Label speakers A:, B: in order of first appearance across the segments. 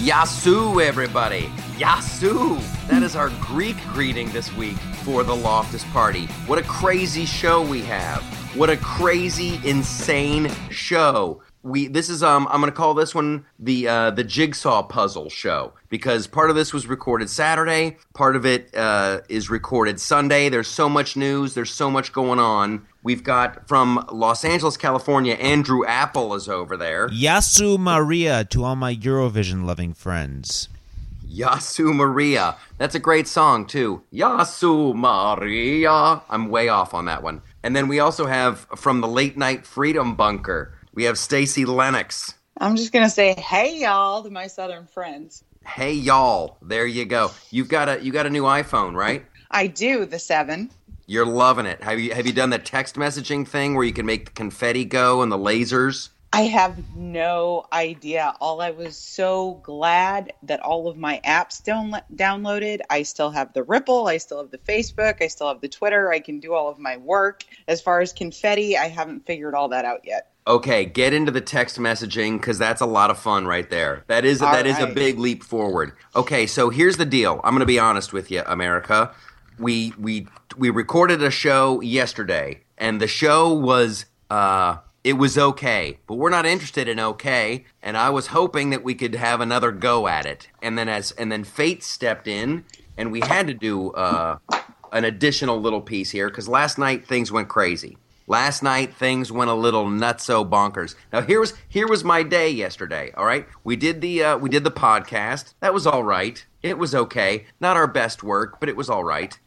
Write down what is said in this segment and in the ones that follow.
A: Yasu, everybody. Yasu. That is our Greek greeting this week for the Loftus Party. What a crazy show we have. What a crazy, insane show. We this is um I'm gonna call this one the uh, the jigsaw puzzle show because part of this was recorded Saturday, part of it uh, is recorded Sunday. There's so much news, there's so much going on. We've got from Los Angeles, California, Andrew Apple is over there.
B: Yasu Maria to all my Eurovision loving friends.
A: Yasu Maria. That's a great song too. Yasu Maria. I'm way off on that one. And then we also have from the Late Night Freedom Bunker. We have Stacy Lennox.
C: I'm just gonna say, hey y'all, to my southern friends.
A: Hey y'all. There you go. You've got a you got a new iPhone, right?
C: I do the seven.
A: You're loving it. Have you have you done the text messaging thing where you can make the confetti go and the lasers?
C: I have no idea. All I was so glad that all of my apps down- downloaded. I still have the Ripple, I still have the Facebook, I still have the Twitter. I can do all of my work. As far as confetti, I haven't figured all that out yet.
A: Okay, get into the text messaging because that's a lot of fun right there. That is
C: All
A: that is a big leap forward. Okay, so here's the deal. I'm going to be honest with you, America. We we we recorded a show yesterday, and the show was uh it was okay, but we're not interested in okay. And I was hoping that we could have another go at it, and then as and then fate stepped in, and we had to do uh an additional little piece here because last night things went crazy. Last night things went a little nutso bonkers. Now here was here was my day yesterday. All right, we did the uh, we did the podcast. That was all right. It was okay. Not our best work, but it was all right.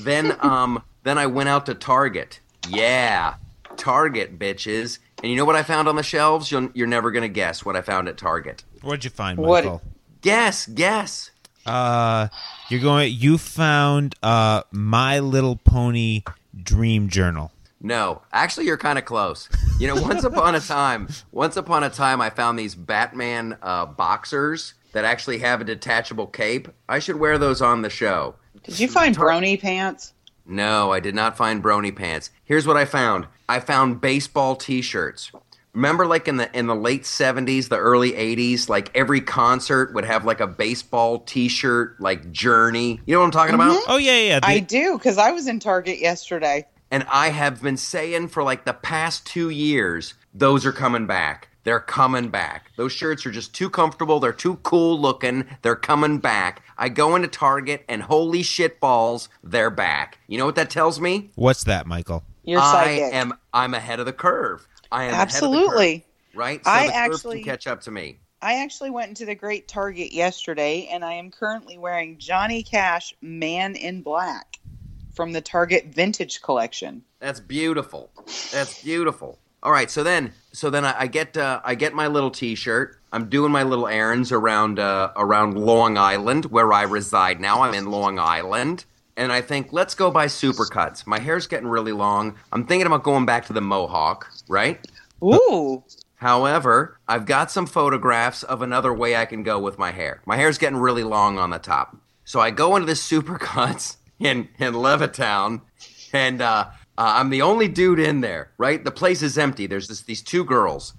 A: Then um then I went out to Target. Yeah, Target bitches. And you know what I found on the shelves? You'll, you're never gonna guess what I found at Target.
B: What'd you find,
C: What-
B: Michael?
A: Guess, guess.
B: Uh, you're going. You found uh, My Little Pony Dream Journal.
A: No, actually, you're kind of close. You know, once upon a time, once upon a time, I found these Batman uh, boxers that actually have a detachable cape. I should wear those on the show.
C: Did you find brony pants?
A: No, I did not find brony pants. Here's what I found. I found baseball T-shirts. Remember, like in the in the late '70s, the early '80s, like every concert would have like a baseball T-shirt, like Journey. You know what I'm talking about? Mm-hmm.
B: Oh yeah, yeah.
C: I do, because I was in Target yesterday.
A: And I have been saying for like the past two years, those are coming back. They're coming back. Those shirts are just too comfortable. They're too cool looking. They're coming back. I go into Target and holy shit balls, they're back. You know what that tells me?
B: What's that, Michael?
C: You're
A: I am I'm ahead of the curve. I am ahead of the
C: Absolutely.
A: curve, right? So
C: I
A: the curve
C: actually-
A: can catch up to me.
C: I actually went into the Great Target yesterday, and I am currently wearing Johnny Cash Man in Black from the Target Vintage Collection.
A: That's beautiful. That's beautiful. All right, so then, so then I, I get uh, I get my little T-shirt. I'm doing my little errands around uh, around Long Island, where I reside now. I'm in Long Island, and I think let's go buy Supercuts. My hair's getting really long. I'm thinking about going back to the Mohawk, right?
C: Ooh,
A: However, I've got some photographs of another way I can go with my hair. My hair's getting really long on the top. So I go into this Supercuts in, in Levittown, and uh, uh, I'm the only dude in there, right? The place is empty. There's this, these two girls.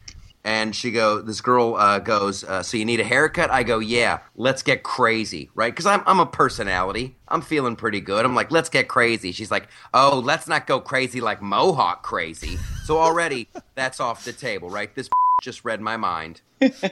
A: And she go, this girl uh, goes, uh, so you need a haircut? I go, yeah, let's get crazy, right? Because I'm, I'm a personality. I'm feeling pretty good. I'm like, let's get crazy. She's like, oh, let's not go crazy like Mohawk crazy. So already that's off the table, right? This just read my mind. So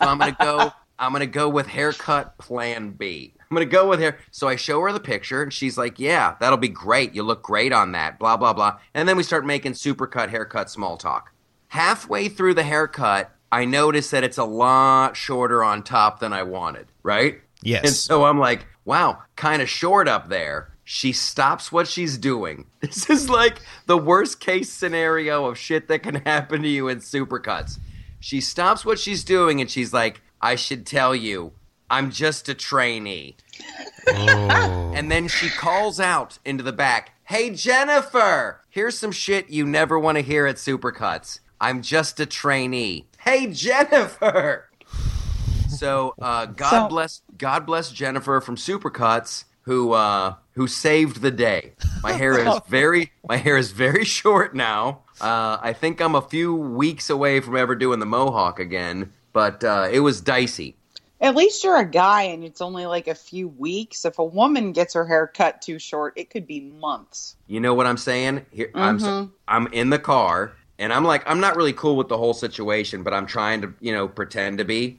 A: I'm gonna go. I'm gonna go with haircut plan B. I'm gonna go with her. So I show her the picture, and she's like, "Yeah, that'll be great. You look great on that." Blah blah blah. And then we start making supercut haircut small talk. Halfway through the haircut, I notice that it's a lot shorter on top than I wanted. Right?
B: Yes.
A: And so I'm like, "Wow, kind of short up there." She stops what she's doing. This is like the worst case scenario of shit that can happen to you in supercuts. She stops what she's doing and she's like, I should tell you, I'm just a trainee. And then she calls out into the back, Hey, Jennifer, here's some shit you never want to hear at Supercuts. I'm just a trainee. Hey, Jennifer. So, uh, God
C: So-
A: bless, God bless Jennifer from Supercuts, who uh, who saved the day. My hair is very, my hair is very short now. Uh, I think I'm a few weeks away from ever doing the mohawk again, but uh, it was dicey.
C: At least you're a guy and it's only like a few weeks. If a woman gets her hair cut too short, it could be months.
A: You know what I'm saying? Here, I'm
C: Mhm.
A: I'm in the car and I'm like I'm not really cool with the whole situation, but I'm trying to you know pretend to be.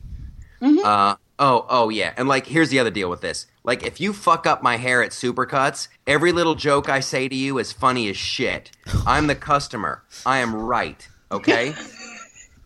C: Mhm.
A: Uh oh oh yeah, and like here's the other deal with this. Like if you fuck up my hair at Supercuts, every little joke I say to you is funny as shit. I'm the customer. I am right. Okay.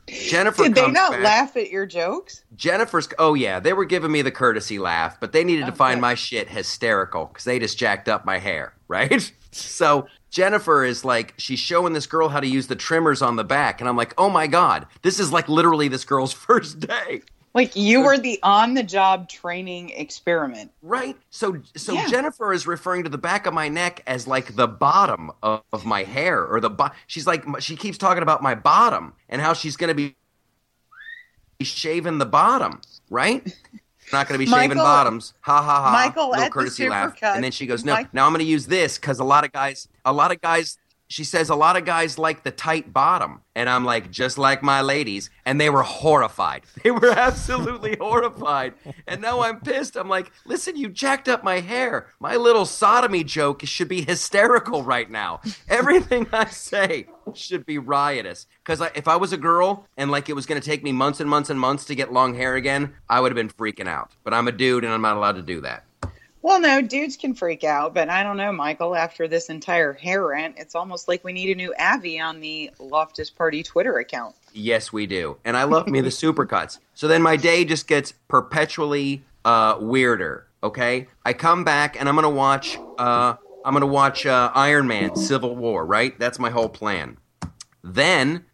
A: Jennifer
C: Did they not
A: back-
C: laugh at your jokes?
A: Jennifer's. Oh yeah, they were giving me the courtesy laugh, but they needed to
C: Oh,
A: find my shit hysterical because they just jacked up my hair, right? so Jennifer is like, she's showing this girl how to use the trimmers on the back, and I'm like, oh my god, this is like literally this girl's first day,
C: Like you were the on the job training experiment.
A: right? So, so
C: Yeah.
A: Jennifer is referring to the back of my neck as like the bottom of, of my hair, or the bo- she's like, she keeps talking about my bottom and how she's gonna be shaving the bottom, right? Not going to be shaving
C: Michael-
A: bottoms. Ha ha ha.
C: Michael,
A: Little courtesy laugh. And then she goes, "No,
C: Mike-
A: now I'm going to use this because a lot of guys, a lot of guys." She says a lot of guys like the tight bottom, and I'm like, just like my ladies, and they were horrified. They were absolutely horrified, and now I'm pissed. I'm like, listen, you jacked up my hair. My little sodomy joke should be hysterical right now. Everything I say should be riotous. Because if I was a girl and like it was going to take me months and months and months to get long hair again, I would have been freaking out. But I'm a dude and I'm not allowed to do that.
C: Well, no, dudes can freak out, but I don't know, Michael. After this entire hair rant, it's almost like we need a new Avi on the Loftus Party Twitter account.
A: Yes, we do. And I love me the supercuts. So then my day just gets perpetually uh, weirder. Okay, I come back and I'm gonna watch. Uh, I'm gonna watch uh, Iron Man: Civil War. Right, that's my whole plan. Then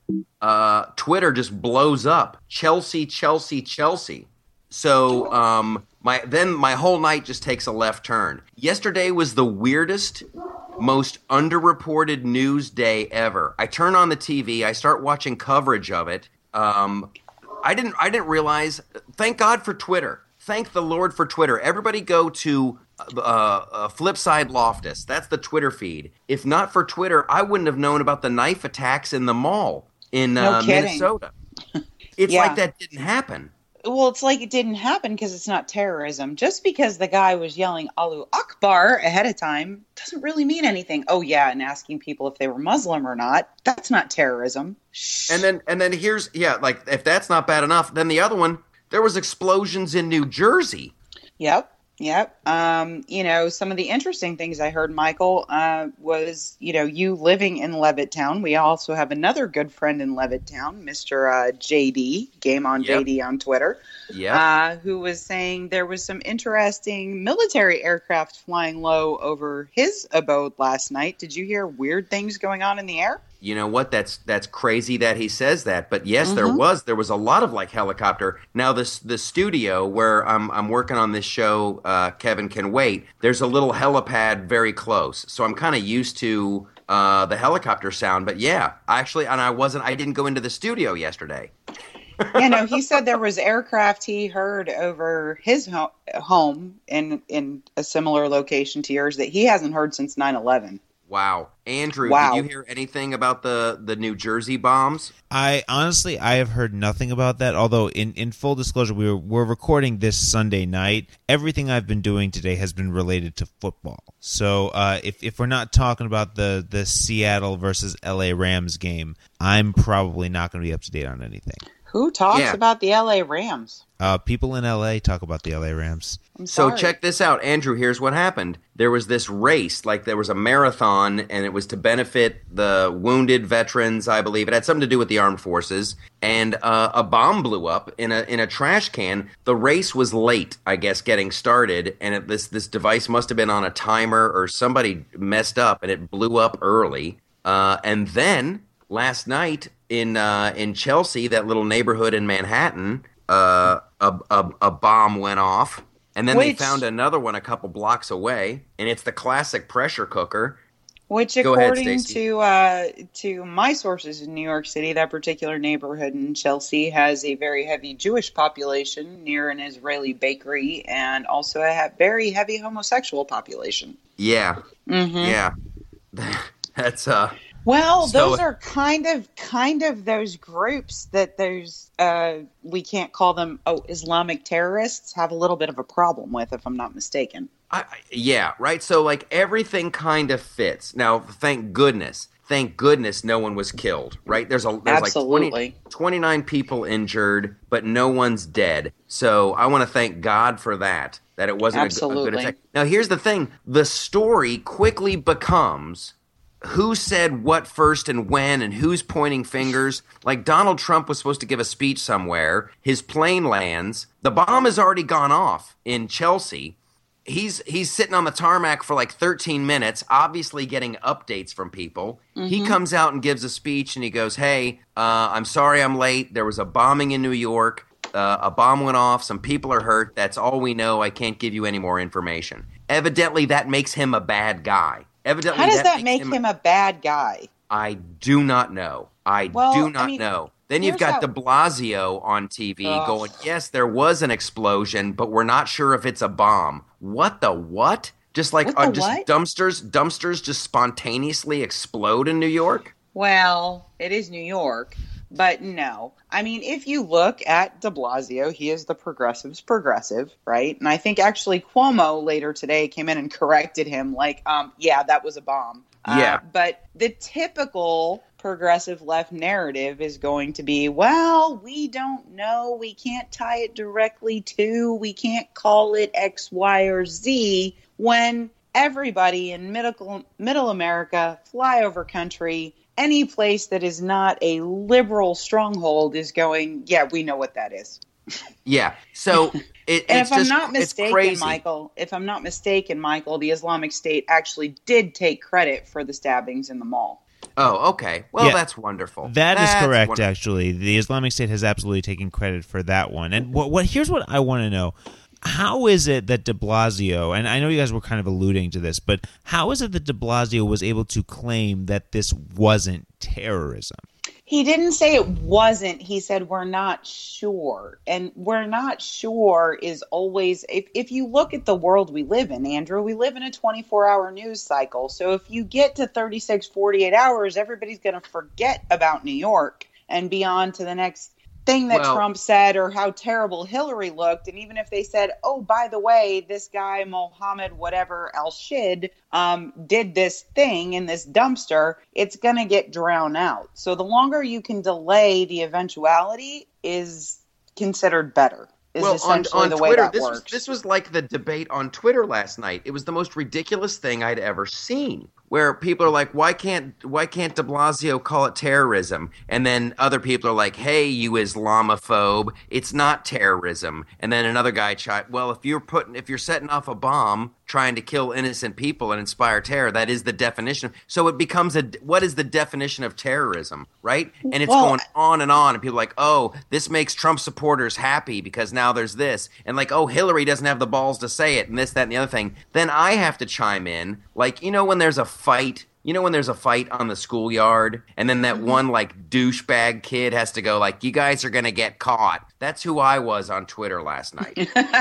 A: uh, Twitter just blows up. Chelsea, Chelsea, Chelsea. So um, my then my whole night just takes a left turn. Yesterday was the weirdest, most underreported news day ever. I turn on the TV, I start watching coverage of it. Um, I didn't I didn't realize. Thank God for Twitter. Thank the Lord for Twitter. Everybody go to uh, uh, Flipside Loftus. That's the Twitter feed. If not for Twitter, I wouldn't have known about the knife attacks in the mall in
C: No
A: uh,
C: kidding.
A: Minnesota. It's
C: Yeah.
A: like that didn't happen.
C: Well, it's like it didn't happen because it's not terrorism. Just because the guy was yelling Allahu Akbar ahead of time doesn't really mean anything. Oh, yeah, and asking people if they were Muslim or not, that's not terrorism. Shh.
A: And then and then here's yeah, like if that's not bad enough, then the other one, there was explosions in New Jersey.
C: Yep. Yep. Um, you know, some of the interesting things I heard, Michael, uh, was, you know, you living in Levittown. We also have another good friend in Levittown, Mr. Uh, JD, Game on
A: Yep.
C: JD on Twitter,
A: Yeah.
C: uh, who was saying there was some interesting military aircraft flying low over his abode last night. Did you hear weird things going on in the air?
A: You know what? That's that's crazy that he says that. But yes, there
C: Mhm.
A: was there was a lot of like helicopter. Now this the studio where I'm I'm working on this show, uh, Kevin can wait. There's a little helipad very close, so I'm kind of used to uh, the helicopter sound. But yeah, actually, and I wasn't. I didn't go into the studio yesterday.
C: yeah, no, he said there was aircraft he heard over his ho- home in in a similar location to yours that he hasn't heard since 9/11.
A: Wow, Andrew,
C: Wow.
A: did you hear anything about the the New Jersey bombs?
B: I honestly I have heard nothing about that. Although in, in full disclosure, we were, we're recording this Sunday night. Everything I've been doing today has been related to football. So uh, if if we're not talking about the the Seattle versus LA Rams game, I'm probably not going to be up to date on anything.
C: Who talks
A: Yeah.
C: about the LA Rams?
B: Uh, people in LA talk about the LA Rams.
C: I'm
A: So check this out, Andrew. Here's what happened. There was this race, like there was a marathon, and it was to benefit the wounded veterans. I believe it had something to do with the armed forces. And uh, a bomb blew up in a in a trash can. The race was late, I guess, getting started, and it, this this device must have been on a timer or somebody messed up, and it blew up early. Uh, and then last night in uh, in Chelsea, that little neighborhood in Manhattan, uh, a, a a bomb went off. And then they found another one a couple blocks away, and it's the classic pressure cooker.
C: Which,
A: Go ahead,
C: according
A: Stacey.
C: to uh, to my sources in New York City, that particular neighborhood in Chelsea has a very heavy Jewish population near an Israeli bakery, and also a very heavy homosexual population.
A: Yeah,
C: Mm-hmm.
A: yeah. That's uh
C: Well,
A: So-
C: those are kind of kind of those groups that those uh, we can't call them oh Islamic terrorists have a little bit of a problem with, if I'm not mistaken.
A: I, I- yeah, right. So like everything kind of fits. Now, thank goodness, thank goodness, no one was killed. Right? There's a there's
C: Absolutely.
A: like 20, 29 people injured, but no one's dead. So I want to thank God for that. That it wasn't a g- a, good
C: Absolutely.
A: attack. Now, here's the thing: the story quickly becomes who said what first and when and who's pointing fingers. Like Donald Trump was supposed to give a speech somewhere. His plane lands. The bomb has already gone off in Chelsea. He's he's sitting on the tarmac for like 13 minutes, obviously getting updates from people. He comes out and gives a speech and he goes, "Hey, uh, I'm sorry I'm late. There was a bombing in New York. Uh, a bomb went off. Some people are hurt. That's all we know. I can't give you any more information." Evidently, that makes him a bad guy. Evidently,
C: How does that
A: makes
C: make him a bad guy?
A: I do not know. I
C: Well,
A: do
C: I
A: not
C: mean,
A: know. Then you've got
C: how-
A: De Blasio on TV
C: Ugh.
A: going, "Yes, there was an explosion, but we're not sure if it's a bomb." What the what? Just like
C: What
A: uh, just
C: what?
A: dumpsters, dumpsters just spontaneously explode in New York.
C: Well, it is New York, but no. I mean, if you look at de Blasio, he is the progressive's progressive, right? And I think actually Cuomo later today came in and corrected him, like, um, yeah, that was a bomb. Uh,
A: Yeah.
C: but the typical progressive left narrative is going to be, well, we don't know. We can't tie it directly to, we can't call it X, Y, or Z when everybody in middle, middle America, flyover country, any place that is not a liberal stronghold is going, yeah, we know what that is.
A: Yeah. So it,
C: And
A: it's
C: if I'm
A: just
C: not mistaken. Michael, if I'm not mistaken, Michael, the Islamic State actually did take credit for the stabbings in the mall.
A: Oh, okay. Well,
B: Yeah.
A: that's wonderful.
B: That is
A: That's
B: correct.
A: wonderful.
B: Actually, the Islamic State has absolutely taken credit for that one. And what, what here's what I want to know: How is it that De Blasio, and I know you guys were kind of alluding to this, but how is it that De Blasio was able to claim that this wasn't terrorism?
C: He didn't say it wasn't. He said we're not sure. And we're not sure is always if, if you look at the world we live in, Andrew, we live in a 24-hour news cycle. So if you get to 36 48 hours, everybody's going to forget about New York and be on to the next thing that
A: Well-
C: Trump said or how terrible Hillary looked. And even if they said, oh, by the way, this guy, Mohammed, whatever, Al Shid, um, did this thing in this dumpster, it's going to get drowned out. So the longer you can delay the eventuality is considered better. Is
A: well, on, on
C: the
A: Twitter, this
C: works.
A: was this was like the debate on Twitter last night. It was the most ridiculous thing I'd ever seen. Where people are like, "Why can't why can't De Blasio call it terrorism?" And then other people are like, "Hey, you Islamophobe, it's not terrorism." And then another guy chimed, "Well, if you're putting if you're setting off a bomb trying to kill innocent people and inspire terror, that is the definition." So it becomes a what is the definition of terrorism, right? And it's
C: Well,
A: going on and on, and people are like, "Oh, this makes Trump supporters happy because now there's this," and like, "Oh, Hillary doesn't have the balls to say it," and this, that, and the other thing. Then I have to chime in, like, you know, when there's a fight. You know when there's a fight on the schoolyard, and then that mm-hmm. one like douchebag kid has to go like, "You guys are gonna get caught." That's who I was on Twitter last night.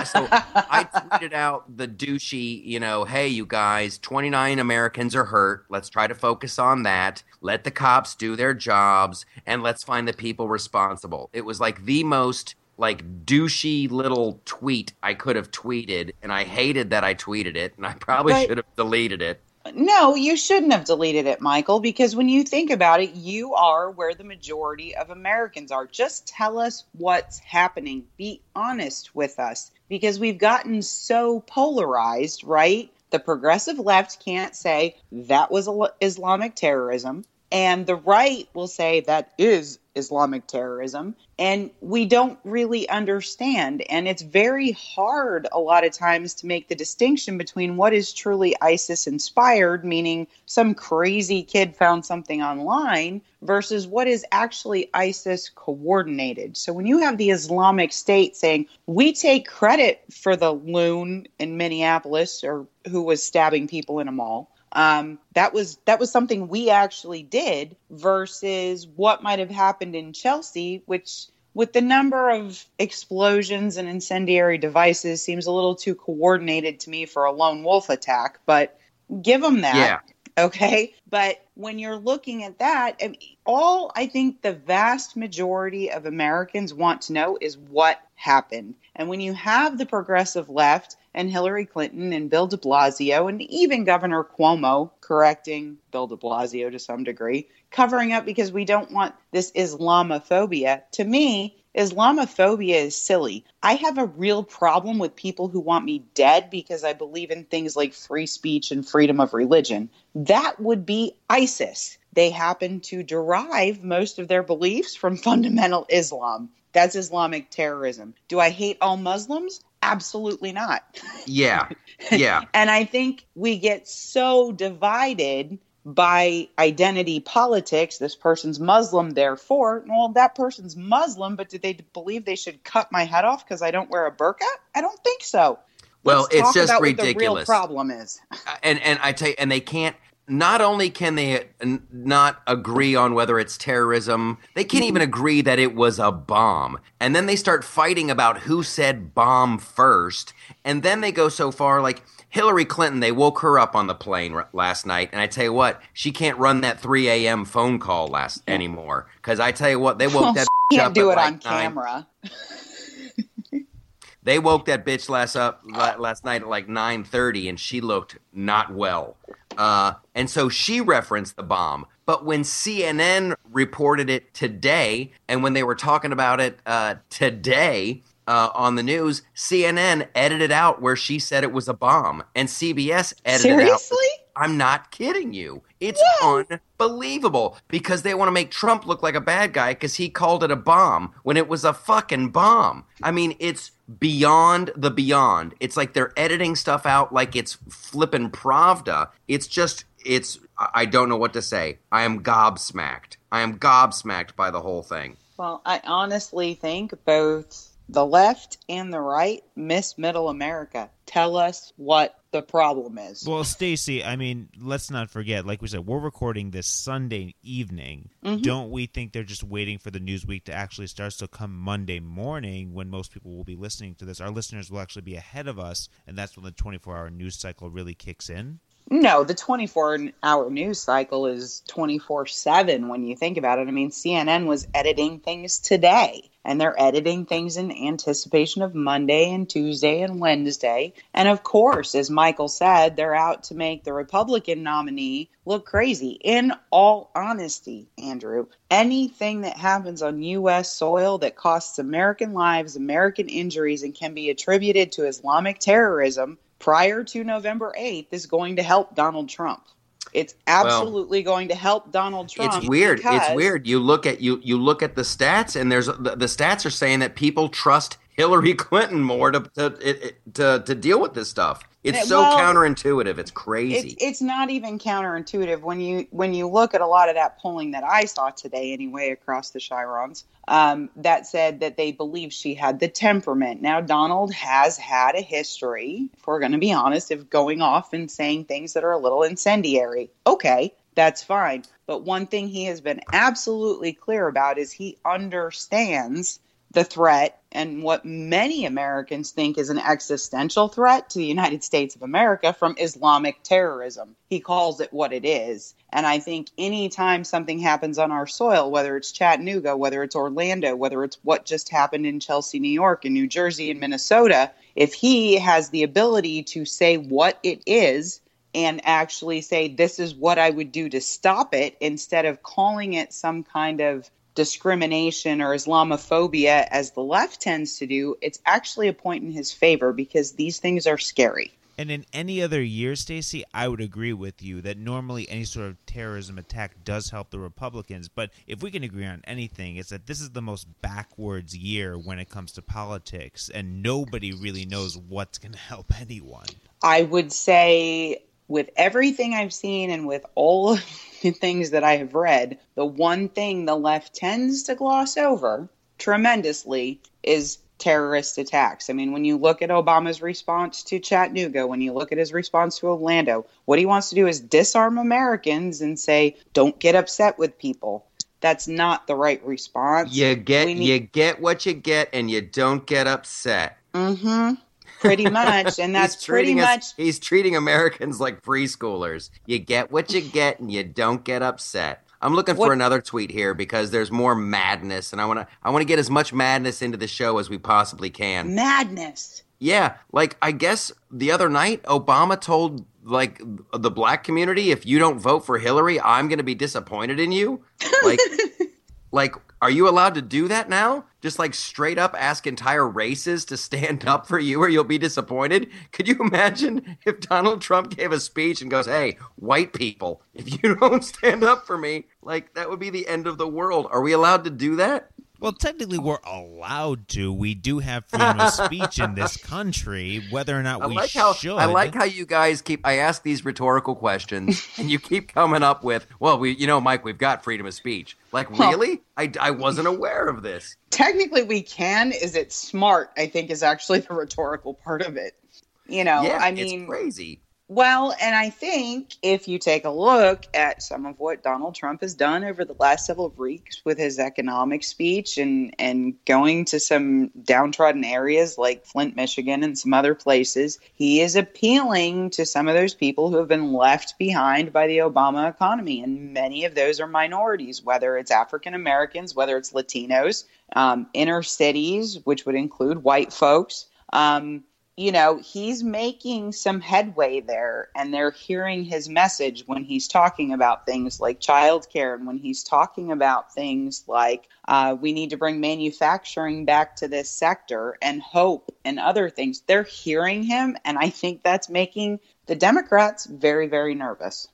A: so I tweeted out the douchey, you know, "Hey, you guys, 29 Americans are hurt. Let's try to focus on that. Let the cops do their jobs, and let's find the people responsible." It was like the most like douchey little tweet I could have tweeted, and I hated that I tweeted it, and I probably should have deleted it.
C: No, you shouldn't have deleted it, Michael, because when you think about it, you are where the majority of Americans are. Just tell us what's happening. Be honest with us because we've gotten so polarized, right? The progressive left can't say that was Islamic terrorism, and the right will say that is Islamic terrorism. And we don't really understand. And it's very hard a lot of times to make the distinction between what is truly ISIS inspired, meaning some crazy kid found something online, versus what is actually ISIS coordinated. So when you have the Islamic State saying, we take credit for the loon in Minneapolis or who was stabbing people in a mall um, that was that was something we actually did versus what might have happened in Chelsea, which with the number of explosions and incendiary devices seems a little too coordinated to me for a lone wolf attack. But give them that,
A: Yeah.
C: okay. But when you're looking at that, I mean, all I think the vast majority of Americans want to know is what happened. And when you have the progressive left and Hillary Clinton and Bill de Blasio and even Governor Cuomo correcting Bill de Blasio to some degree, covering up because we don't want this Islamophobia, to me, Islamophobia is silly. I have a real problem with people who want me dead because I believe in things like free speech and freedom of religion. That would be ISIS. They happen to derive most of their beliefs from fundamental Islam. That's Islamic terrorism. Do I hate all Muslims? Absolutely not.
A: Yeah. Yeah.
C: and I think we get so divided by identity politics. This person's Muslim, therefore, well, that person's Muslim, but do they believe they should cut my head off because I don't wear a burqa? I don't think so.
A: Well,
C: Let's
A: it's
C: talk
A: just
C: the
A: ridiculous.
C: real problem is.
A: Uh, and and I tell you, and they can't. Not only can they not agree on whether it's terrorism, they can't even agree that it was a bomb. And then they start fighting about who said bomb first. And then they go so far, like Hillary Clinton, they woke her up on the plane r- last night. And I tell you what, she can't run that 3 a.m. phone call last anymore. Because I tell you what, they woke that bitch
C: Can't
A: up
C: do it
A: like
C: on
A: nine-
C: camera.
A: They woke that bitch last up last night at like nine thirty, and she looked not well. Uh, and so she referenced the bomb. But when CNN reported it today, and when they were talking about it uh, today uh, on the news, CNN edited out where she said it was a bomb, and CBS edited out.
C: Seriously?
A: I'm not kidding you. It's unbelievable because they want to make Trump look like a bad guy because he called it a bomb when it was a fucking bomb. I mean, it's beyond the beyond. It's like they're editing stuff out like it's flippin' Pravda. It's just, it's, I don't know what to say. I am gobsmacked. I am gobsmacked by the whole thing.
C: Well, I honestly think both the left and the right miss middle America. Tell us what the problem is.
B: Well, Stacy, I mean, let's not forget, like we said, we're recording this Sunday evening.
C: Mm-hmm.
B: Don't we think they're just waiting for the news week to actually start? So come Monday morning, when most people will be listening to this, our listeners will actually be ahead of us, and that's when the 24 hour news cycle really kicks in.
C: No, the 24 hour news cycle is 24 7 when you think about it. I mean, CNN was editing things today, and they're editing things in anticipation of Monday and Tuesday and Wednesday. And of course, as Michael said, they're out to make the Republican nominee look crazy. In all honesty, Andrew, anything that happens on U.S. soil that costs American lives, American injuries, and can be attributed to Islamic terrorism prior to November 8th is going to help Donald Trump. It's absolutely going to help Donald Trump.
A: It's weird. It's weird. You look at you you look at the stats, and there's the, the stats are saying that people trust Hillary Clinton more to to to, to, to deal with this stuff. It's so
C: well,
A: counterintuitive. It's crazy.
C: It's, it's not even counterintuitive when you when you look at a lot of that polling that I saw today anyway across the chyrons um, that said that they believe she had the temperament. Now Donald has had a history, if we're going to be honest, of going off and saying things that are a little incendiary. Okay, that's fine. But one thing he has been absolutely clear about is he understands the threat and what many Americans think is an existential threat to the United States of America from Islamic terrorism. He calls it what it is. And I think anytime something happens on our soil, whether it's Chattanooga, whether it's Orlando, whether it's what just happened in Chelsea, New York, and New Jersey and Minnesota, if he has the ability to say what it is and actually say, this is what I would do to stop it, instead of calling it some kind of discrimination or Islamophobia as the left tends to do, it's actually a point in his favor because these things are scary.
B: And in any other year, Stacy, I would agree with you that normally any sort of terrorism attack does help the Republicans. But if we can agree on anything, it's that this is the most backwards year when it comes to politics, and nobody really knows what's going to help anyone.
C: I would say, with everything I've seen and with all of the things that I have read, the one thing the left tends to gloss over tremendously is terrorist attacks. I mean, when you look at Obama's response to Chattanooga, when you look at his response to Orlando, what he wants to do is disarm Americans and say, don't get upset with people. That's not the right response.
A: you get
C: need-
A: you get what you get, and you don't get upset.
C: Mm-hmm. Pretty much, and that's pretty much
A: us, he's treating Americans like preschoolers. You get what you get, and you don't get upset. I'm looking
C: What-
A: for another tweet here because there's more madness, and I want to I want to get as much madness into the show as we possibly can.
C: madness.
A: Yeah, like I guess the other night Obama told like the black community, if you don't vote for Hillary, I'm going to be disappointed in you. Like, like, are you allowed to do that now? Just like straight up ask entire races to stand up for you, or you'll be disappointed. Could you imagine if Donald Trump gave a speech and goes, "Hey, white people, if you don't stand up for me, like that would be the end of the world." Are we allowed to do that?
B: Well, technically, we're allowed to. We do have freedom of speech in this country, whether or not
A: I
B: we
A: like how
B: should.
A: I like how you guys keep. I ask these rhetorical questions, and you keep coming up with, "Well, we, you know, Mike, we've got freedom of speech." Like,
C: Well-
A: really? I, I wasn't aware of this.
C: Technically, we can. Is it smart? I think is actually the rhetorical part of it. You know,
A: yeah,
C: I mean,
A: it's crazy.
C: Well, and I think if you take a look at some of what Donald Trump has done over the last several weeks with his economic speech and, and going to some downtrodden areas like Flint, Michigan, and some other places, he is appealing to some of those people who have been left behind by the Obama economy. And many of those are minorities, whether it's African Americans, whether it's Latinos, um, inner cities, which would include white folks. Um, you know, he's making some headway there, and they're hearing his message when he's talking about things like childcare and when he's talking about things like uh, we need to bring manufacturing back to this sector and hope and other things. They're hearing him, and I think that's making the Democrats very, very nervous.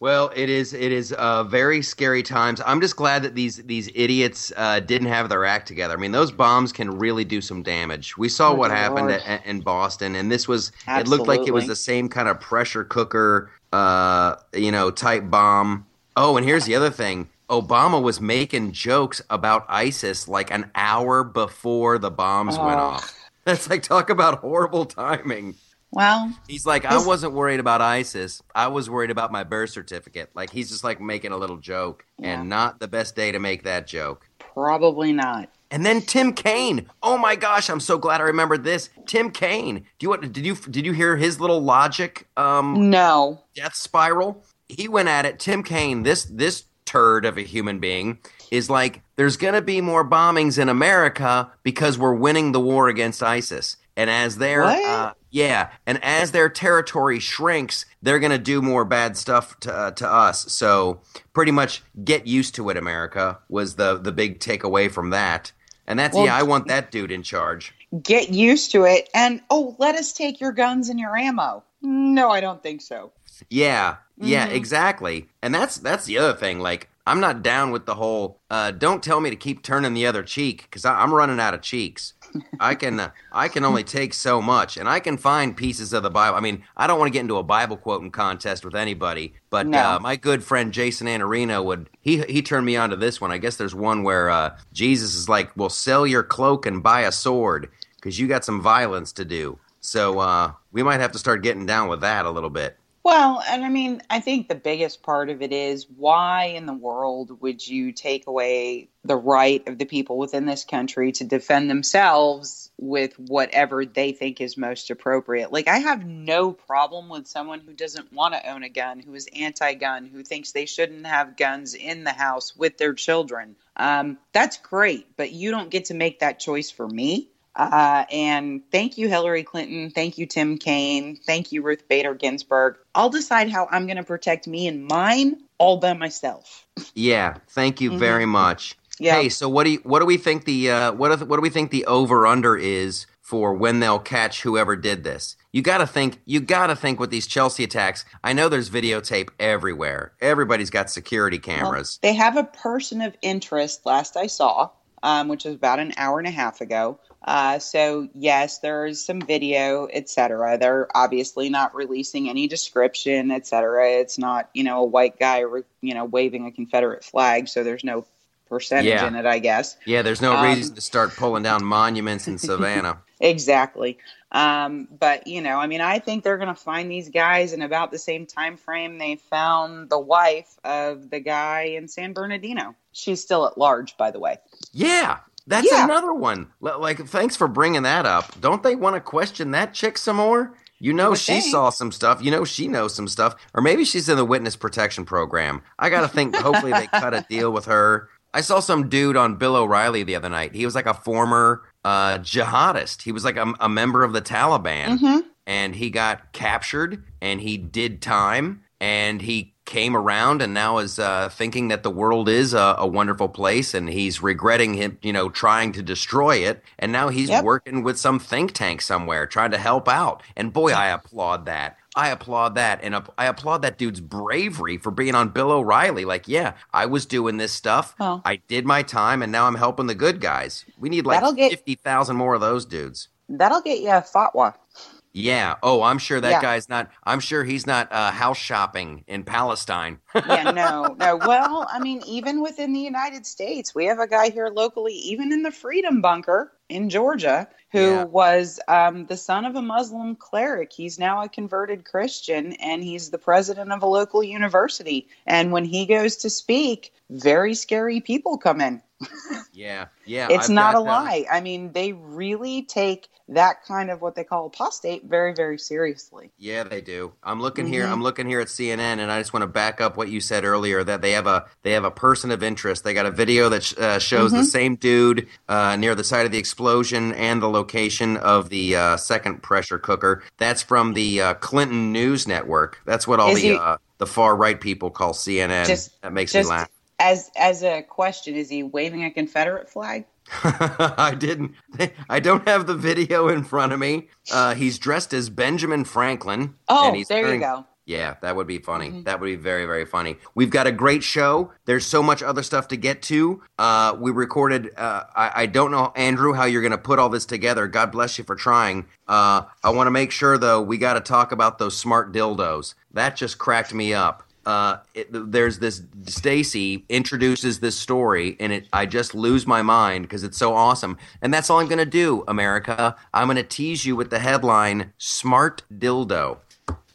A: Well, it is it is uh, very scary times. I'm just glad that these these idiots uh, didn't have their act together. I mean, those bombs can really do some damage. We saw
C: Oh,
A: what happened at, in Boston, and this was it looked like it was the same kind of pressure cooker, uh, you know, type bomb. Oh, and here's the other thing. Obama was making jokes about ISIS like an hour before the bombs went
C: Oh.
A: off. That's like talk about horrible timing.
C: Well,
A: He's like, I wasn't worried about ISIS. I was worried about my birth certificate. Like he's just like making a little joke,
C: Yeah.
A: and not the best day to make that joke.
C: probably not.
A: And then Tim Kaine. Oh my gosh, I'm so glad I remembered this. Tim Kaine. Do you what? Did you did you hear his little logic um,
C: No.
A: death spiral? He went at it. Tim Kaine. This this turd of a human being is like, there's gonna be more bombings in America because we're winning the war against ISIS. And as their uh, yeah, and as their territory shrinks, they're gonna do more bad stuff to uh, to us. So pretty much get used to it, America was the the big takeaway from that. And that's
C: Well,
A: yeah, I want that dude in charge.
C: Get used to it, and oh, let us take your guns and your ammo. No, I don't think so.
A: Yeah, yeah,
C: Mhm.
A: exactly. And that's that's the other thing. Like, I'm not down with the whole. Uh, don't tell me to keep turning the other cheek because I'm running out of cheeks. I can uh, I can only take so much, and I can find pieces of the Bible. I mean, I don't want to get into a Bible quoting contest with anybody, but
C: No.
A: uh, my good friend Jason Anarino would he he turned me on to this one. I guess there's one where uh, Jesus is like, "Well, sell your cloak and buy a sword because you got some violence to do." So uh, we might have to start getting down with that a little bit.
C: Well, and I mean, I think the biggest part of it is why in the world would you take away the right of the people within this country to defend themselves with whatever they think is most appropriate? Like, I have no problem with someone who doesn't want to own a gun, who is anti gun, who thinks they shouldn't have guns in the house with their children. Um, that's great, but you don't get to make that choice for me. Uh, and thank you, Hillary Clinton. Thank you, Tim Kaine. Thank you, Ruth Bader Ginsburg. I'll decide how I'm going to protect me and mine all by myself.
A: Yeah, thank you
C: Mhm.
A: very much.
C: Yeah.
A: Hey, so what do you, what do we think the uh, what do, what do we think the over under is for when they'll catch whoever did this? You got to think you got to think with these Chelsea attacks. I know there's videotape everywhere. Everybody's got security
C: Well,
A: cameras.
C: they have a person of interest, last I saw, um, which was about an hour and a half ago. Uh, so yes, there is some video, etc. They're obviously not releasing any description, etc. It's not, you know, a white guy, you know, waving a Confederate flag, so there's no percentage
A: Yeah.
C: in it, I guess.
A: yeah, there's no
C: um,
A: reason to start pulling down monuments in Savannah.
C: Exactly. Um, but you know, I mean, I think they're going to find these guys in about the same time frame they found the wife of the guy in San Bernardino. She's still at large, by the way.
A: yeah, That's
C: Yeah.
A: another one. Like, thanks for bringing that up. Don't they want to question that chick some more? You know, she
C: think.
A: saw some stuff. You know, she knows some stuff. Or maybe she's in the witness protection program. I got to think, hopefully, they cut a deal with her. I saw some dude on Bill O'Reilly the other night. He was like a former uh, jihadist. He was like a, a member of the Taliban.
C: hmm
A: and he got captured and he did time and he came around and now is uh, thinking that the world is a, a wonderful place and he's regretting him you know trying to destroy it and now he's
C: Yep.
A: working with some think tank somewhere trying to help out and boy i applaud that I applaud that, and I applaud that dude's bravery for being on Bill O'Reilly. Like, yeah, I was doing this stuff.
C: Oh.
A: I did my time, and now I'm helping the good guys. We need like fifty thousand more of those dudes.
C: That'll get you a fatwa.
A: Yeah. Oh, I'm sure that
C: Yeah.
A: guy's not. I'm sure he's not uh, house shopping in Palestine.
C: yeah, no, no. Well, I mean, even within the United States, we have a guy here locally, even in the Freedom Bunker in Georgia, who
A: Yeah.
C: was um, the son of a Muslim cleric. He's now a converted Christian, and he's the president of a local university. And when he goes to speak, very scary people come in.
A: Yeah. Yeah.
C: it's
A: I've
C: not a lie. I mean, they really take that kind of what they call apostate very, very seriously.
A: Yeah, they do. I'm looking here.
C: Mhm.
A: I'm looking here at CNN, and I just want to back up what you said earlier that they have a they have a person of interest. They got a video that sh- uh, shows the
C: Mhm.
A: same dude uh, near the site of the explosion and the location of the uh, second pressure cooker. That's from the uh, Clinton News Network. That's what all
C: Is
A: the
C: he-
A: uh, the far right people call CNN.
C: Just-
A: that makes
C: just-
A: me laugh.
C: As as a question, is he waving a Confederate flag?
A: I didn't. I don't have the video in front of me. Uh, he's dressed as Benjamin Franklin.
C: Oh,
A: and he's
C: there
A: wearing-
C: you go.
A: Yeah, that would be funny.
C: Mhm.
A: That would be very, very funny. We've got a great show. There's so much other stuff to get to. Uh, we recorded. Uh, I, I don't know, Andrew, how you're going to put all this together. God bless you for trying. Uh, I want to make sure, though, we got to talk about those smart dildos. That just cracked me up. Uh, it, there's this Stacy introduces this story, and it I just lose my mind because it's so awesome. And that's all I'm going to do, America. I'm going to tease you with the headline "Smart Dildo."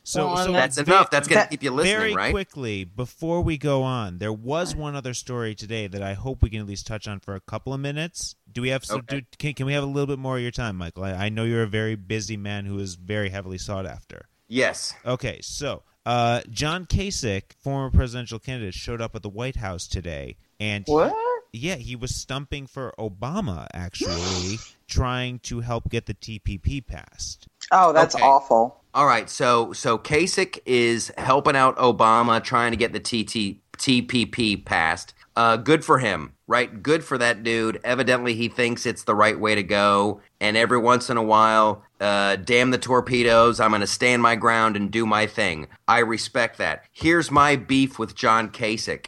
B: So,
C: Well,
B: so
A: That's
B: ve-
A: enough. That's going to keep you listening,
B: very
A: right?
B: quickly before we go on, there was one other story today that I hope we can at least touch on for a couple of minutes. Do we have some?
A: Okay.
B: Do, can, can we have a little bit more of your time, Michael? I, I know you're a very busy man who is very heavily sought after.
A: Yes.
B: Okay, so uh, John Kasich, former presidential candidate, showed up at the White House today, and he-
C: What?
B: yeah, he was stumping for Obama, actually, trying to help get the TPP passed.
C: Oh, that's
A: Okay.
C: awful.
A: All right. So so Kasich is helping out Obama trying to get the TT, TPP passed. Uh, good for him, right? Good for that dude. Evidently, he thinks it's the right way to go. And every once in a while, uh, damn the torpedoes, I'm going to stand my ground and do my thing. I respect that. Here's my beef with John Kasich.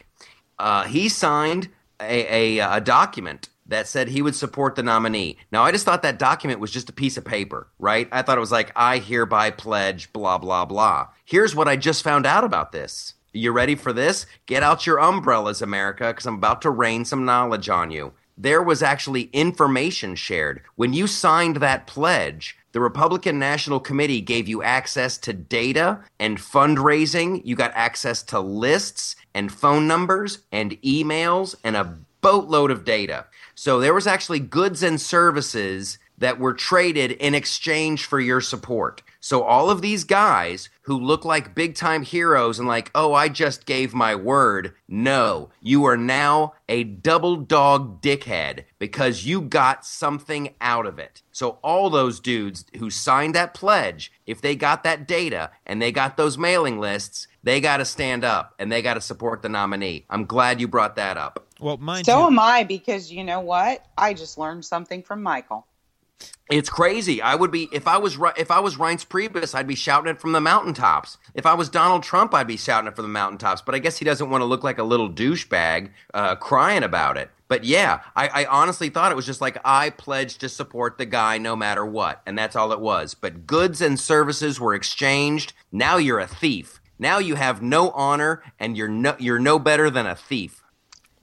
A: Uh, he signed a, a, a document that said he would support the nominee. Now, I just thought that document was just a piece of paper, right? I thought it was like, I hereby pledge, blah, blah, blah. Here's what I just found out about this. You ready for this? Get out your umbrellas, America, because I'm about to rain some knowledge on you. There was actually information shared. When you signed that pledge, the Republican National Committee gave you access to data and fundraising. You got access to lists and phone numbers and emails and a boatload of data. So there was actually goods and services that were traded in exchange for your support. So all of these guys who look like big time heroes and like, "Oh, I just gave my word." No, you are now a double dog dickhead because you got something out of it. So all those dudes who signed that pledge, if they got that data and they got those mailing lists, they got to stand up and they got to support the nominee. I'm glad you brought that up.
B: Well, mind
C: So
B: you,
C: am I because you know what? I just learned something from Michael.
A: It's crazy. I would be if I was if I was Reince Priebus, I'd be shouting it from the mountaintops. If I was Donald Trump, I'd be shouting it from the mountaintops. But I guess he doesn't want to look like a little douchebag uh, crying about it. But yeah, I, I honestly thought it was just like I pledged to support the guy no matter what, and that's all it was. But goods and services were exchanged. Now you're a thief. Now you have no honor, and you're no you're no better than a thief.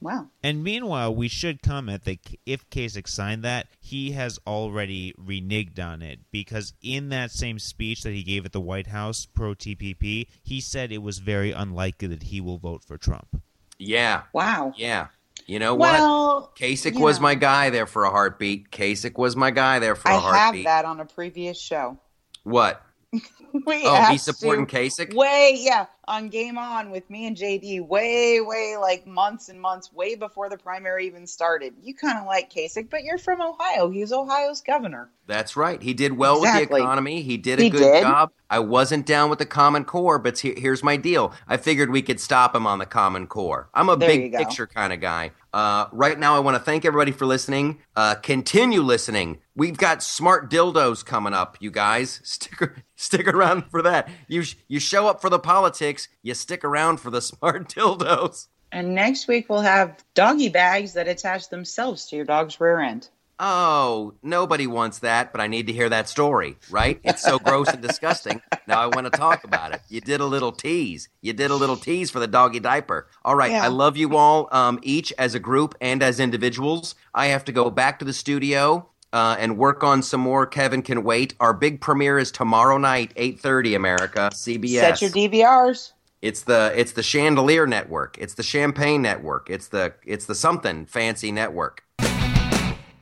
C: Wow.
B: And meanwhile, we should comment that if Kasich signed that, he has already reneged on it because in that same speech that he gave at the White House pro TPP, he said it was very unlikely that he will vote for Trump.
A: Yeah,
C: Wow.
A: yeah. You know what?
C: Well,
A: Kasich
C: you
A: was
C: know.
A: my guy there for a heartbeat. Kasich was my guy there for a
C: I have that on a previous show.
A: What?
C: We
A: Oh, he's supporting
C: you
A: Kasich?
C: way, yeah, on Game On with me and JD, way, way like months and months, way before the primary even started. You kind of like Kasich, but you're from Ohio. He's Ohio's governor.
A: That's right. He did well with the economy. He did a
C: He
A: good
C: did.
A: job. I wasn't down with the Common Core, but here's my deal. I figured we could stop him on the Common Core. I'm a
C: There
A: big picture kind of guy. Uh, right now, I want to thank everybody for listening. Uh, continue listening. We've got smart dildos coming up, you guys. Stick stick around for that. You you show up for the politics. You stick around for the smart dildos.
C: And next week we'll have doggy bags that attach themselves to your dog's rear end.
A: Oh, nobody wants that, but I need to hear that story, right? It's so gross and disgusting. Now I want to talk about it. You did a little tease. You did a little tease for the doggy diaper. All right,
C: Yeah.
A: I love you all, um, each as a group and as individuals. I have to go back to the studio uh, and work on some more. Kevin can wait. Our big premiere is tomorrow night, eight thirty, America, CBS.
C: Set your DVRs.
A: It's the it's the Chandelier Network. It's the Champagne Network. It's the it's the something fancy network.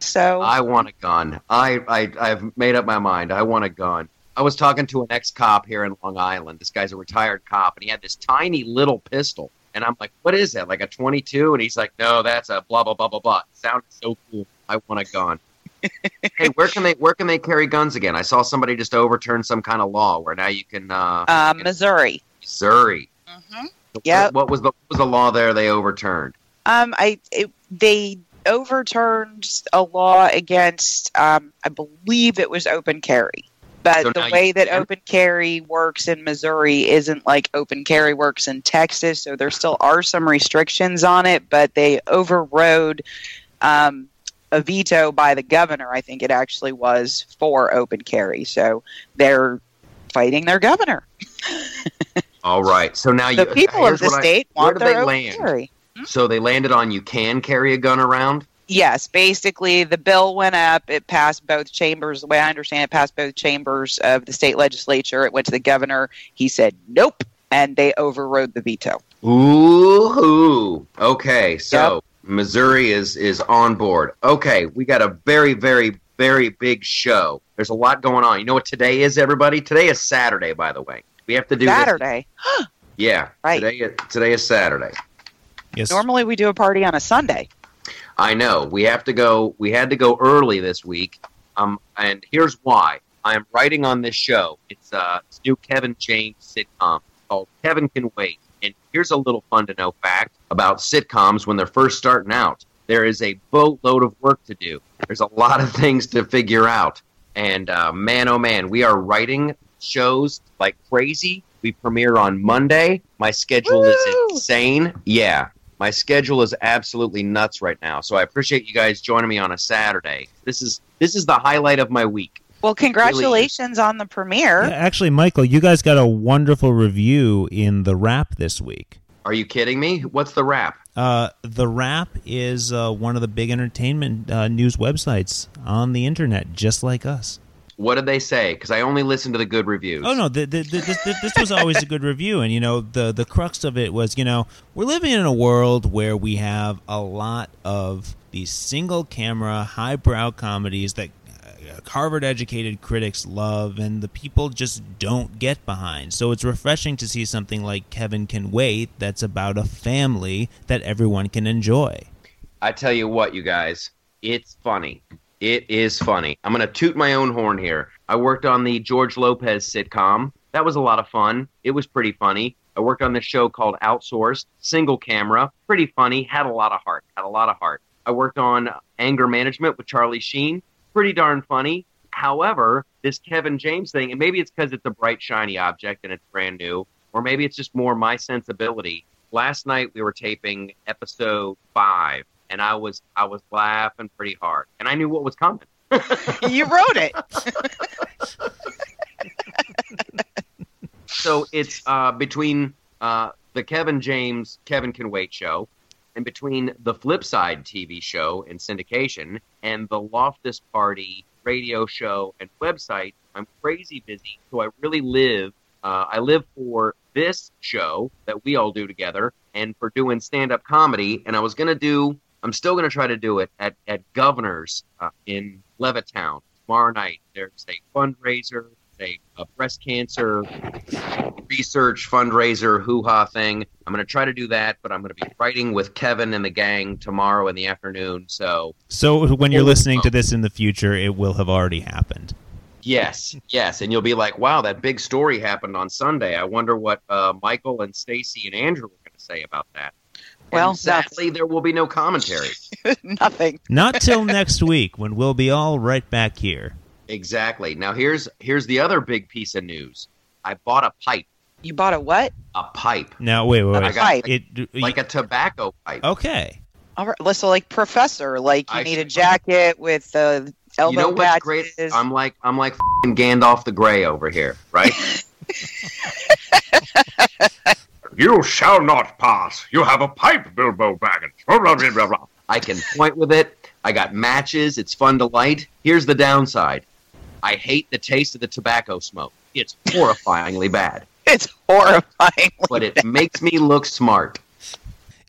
C: So
A: I want a gun. I, I I've made up my mind. I want a gun. I was talking to an ex cop here in Long Island. This guy's a retired cop, and he had this tiny little pistol. And I'm like, "What is that? Like a 22?" And he's like, "No, that's a blah blah blah blah blah." It sounded so cool. I want a gun. hey, where can they where can they carry guns again? I saw somebody just overturn some kind of law where now you can. Uh,
C: uh, Missouri.
A: Missouri.
C: Mm-hmm. Yep.
A: What was the what was the law there they overturned?
C: Um, I it, they overturned a law against um, I believe it was open carry. But
A: So
C: the
A: you
C: way that open carry works in Missouri isn't like open carry works in Texas, so there still are some restrictions on it, but they overrode um, a veto by the governor, I think it actually was, for open carry. So they're fighting their governor.
A: All right. So now you
C: The people of the
A: what I-
C: state want their open
A: land?
C: carry. Mm-hmm.
A: So they landed on you can carry a gun around.
C: Yes, basically the bill went up. It passed both chambers. The way I understand it, passed both chambers of the state legislature. It went to the governor. He said nope, and they overrode the veto.
A: Ooh, okay. So Missouri is is on board. Okay, we got a very, very, very big show. There's a lot going on. You know what today is, everybody? Today is Saturday, by the way. We have to do
C: Saturday.
A: Yeah,
C: Right.
A: Today, today is Saturday.
B: Yes.
C: Normally we do a party on a Sunday.
A: I know. We have to go. We had to go early this week. Um, and here's why. I am writing on this show. It's uh, it's a new Kevin James sitcom called Kevin Can Wait. And here's a little fun to know fact about sitcoms when they're first starting out. There is a boatload of work to do. There's a lot of things to figure out. And uh, man, oh man, we are writing shows like crazy. We premiere on Monday. My schedule
C: Woo!
A: is insane. Yeah, my schedule is absolutely nuts right now. So I appreciate you guys joining me on a Saturday. This is this is the highlight of my week.
C: Well, congratulations on the premiere.
B: Yeah, actually, Michael, you guys got a wonderful review in the Wrap this week.
A: Are you kidding me? What's the wrap?
B: Uh, the Wrap is uh, one of the big entertainment uh, news websites on the internet, just like us.
A: What did they say? Because I only listen to the good reviews.
B: Oh no, the, the, the, this, this was always a good review, and you know the the crux of it was you know we're living in a world where we have a lot of these single camera highbrow comedies that uh, Harvard educated critics love, and the people just don't get behind. So it's refreshing to see something like Kevin Can Wait that's about a family that everyone can enjoy.
A: I tell you what, you guys, it's funny. It is funny. I'm going to toot my own horn here. I worked on the George Lopez sitcom. That was a lot of fun. It was pretty funny. I worked on this show called Outsourced, single camera, pretty funny, had a lot of heart, had a lot of heart. I worked on Anger Management with Charlie Sheen, pretty darn funny. However, this Kevin James thing, and maybe it's because it's a bright, shiny object and it's brand new, or maybe it's just more my sensibility. Last night we were taping episode five, and I was I was laughing pretty hard, and I knew what was coming.
C: you wrote it.
A: So it's uh, between uh, the Kevin James Kevin Can Wait show, and between the Flip Side TV show and syndication, and the Loftus Party radio show and website. I'm crazy busy, so I really live. Uh, I live for this show that we all do together, and for doing stand-up comedy. And I was gonna do I'm still going to try to do it at at Governor's uh, in Levittown tomorrow night. There's a fundraiser, a, a breast cancer research fundraiser hoo ha thing. I'm going to try to do that, but I'm going to be writing with Kevin and the gang tomorrow in the afternoon. So
B: So when you're listening to this in the future, it will have already happened.
A: Yes, yes, and you'll be like, "Wow, that big story happened on Sunday. I wonder what uh, Michael and Stacy and Andrew were going to say about that."
C: Well,
A: and sadly, there will be no commentary.
C: Nothing.
B: Not till next week when we'll be all right back here.
A: exactly. Now here's here's the other big piece of news. I bought a pipe.
C: You bought a what?
A: A pipe,
B: Now wait, wait,
A: I
B: wait.
A: got
C: Pipe.
B: It,
A: like a tobacco pipe.
B: okay.
C: All right, so like professor, like you
A: I-
C: need a jacket with the elbow
A: you know what's
C: patches.
A: great? I'm like I'm like f***ing Gandalf the Grey over here, right?
D: You shall not pass. You have a pipe, Bilbo Baggins. Blah, blah, blah, blah, blah.
A: I can point with it. I got matches. It's fun to light. Here's the downside. I hate the taste of the tobacco smoke. It's horrifyingly bad,
C: It's horrifying.
A: but it makes me look smart.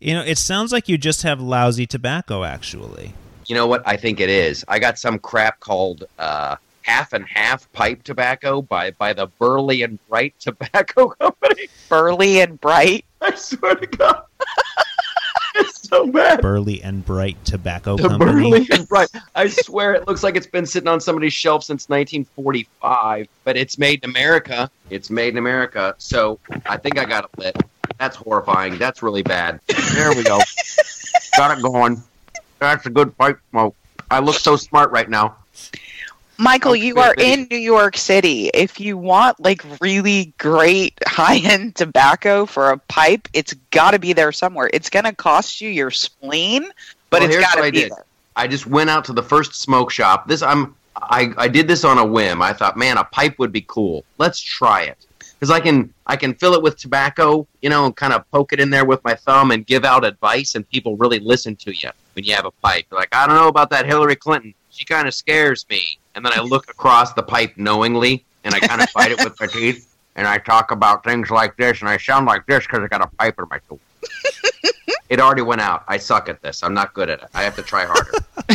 B: You know, it sounds like you just have lousy tobacco, actually.
A: You know what? I think it is. I got some crap called uh, half and half pipe tobacco by by the Burley and Bright Tobacco Company.
C: Burley and bright.
A: I swear to God, it's so bad.
B: Burley and Bright Tobacco
A: The
B: Company.
A: Burley and Bright. I swear it looks like it's been sitting on somebody's shelf since 1945, but it's made in America. It's made in America. So I think I got it lit. That's horrifying. That's really bad. There we go. got it going. That's a good pipe smoke. I look so smart right now.
C: Michael, you are in New York City. If you want like really great high-end tobacco for a pipe, it's got to be there somewhere. It's going to cost you your spleen, but
A: Well,
C: it's got to be
A: did.
C: there.
A: I just went out to the first smoke shop. This I'm I, I did this on a whim. I thought, man, a pipe would be cool. Let's try it because I can I can fill it with tobacco, you know, and kind of poke it in there with my thumb and give out advice, and people really listen to you when you have a pipe. They're like, I don't know about that Hillary Clinton. She kind of scares me. And then I look across the pipe knowingly, and I kind of bite it with my teeth, and I talk about things like this, and I sound like this because I got a pipe in my tooth. It already went out. I suck at this. I'm not good at it. I have to try harder.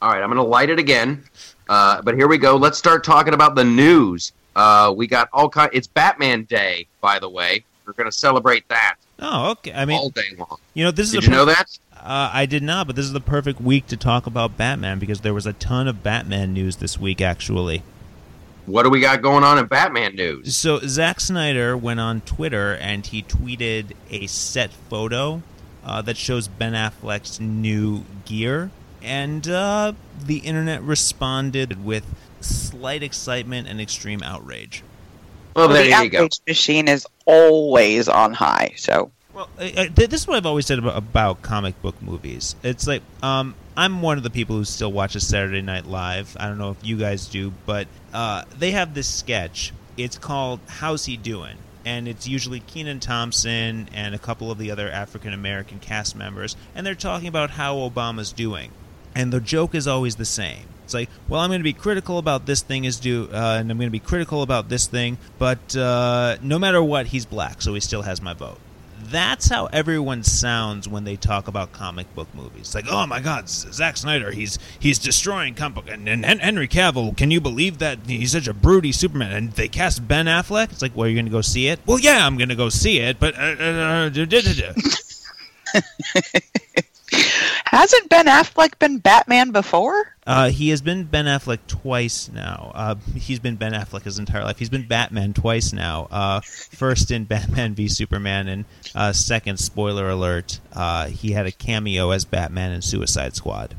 A: All right, I'm going to light it again. Uh, but here we go. Let's start talking about the news. Uh, we got all kind. It's Batman Day, by the way. We're going to celebrate that
B: Oh, okay. I mean,
A: all day long.
B: you know, this is
A: Did
B: a
A: you know that?
B: Uh, I did not, but this is the perfect week to talk about Batman because there was a ton of Batman news this week, actually.
A: What do we got going on in Batman news?
B: So Zack Snyder went on Twitter and he tweeted a set photo uh, that shows Ben Affleck's new gear, and uh, the internet responded with slight excitement and extreme outrage.
A: Well,
C: Well,
A: there
C: the
A: you go.
C: outrage machine is always on high. So
B: Well, I, I, this is what I've always said about, about comic book movies. It's like um, I'm one of the people who still watches Saturday Night Live. I don't know if you guys do, but uh, they have this sketch. It's called "How's He Doing," and it's usually Kenan Thompson and a couple of the other African American cast members, and they're talking about how Obama's doing. And the joke is always the same. It's like, well, I'm going to be critical about this thing is due, uh, and I'm going to be critical about this thing, but uh, no matter what, he's black, so he still has my vote that's how everyone sounds when they talk about comic book movies. It's like, oh my God, Zack Snyder, he's he's destroying comic book, and, and Henry Cavill. Can you believe that he's such a broody Superman? And they cast Ben Affleck. It's like, well, you're going to go see it? Well, yeah, I'm going to go see it, but uh, uh,
C: hasn't Ben Affleck been Batman before?
B: Uh, he has been Ben Affleck twice now. Uh, he's been Ben Affleck his entire life. He's been Batman twice now. Uh, first in Batman v Superman, and uh, second, spoiler alert, uh, he had a cameo as Batman in Suicide Squad.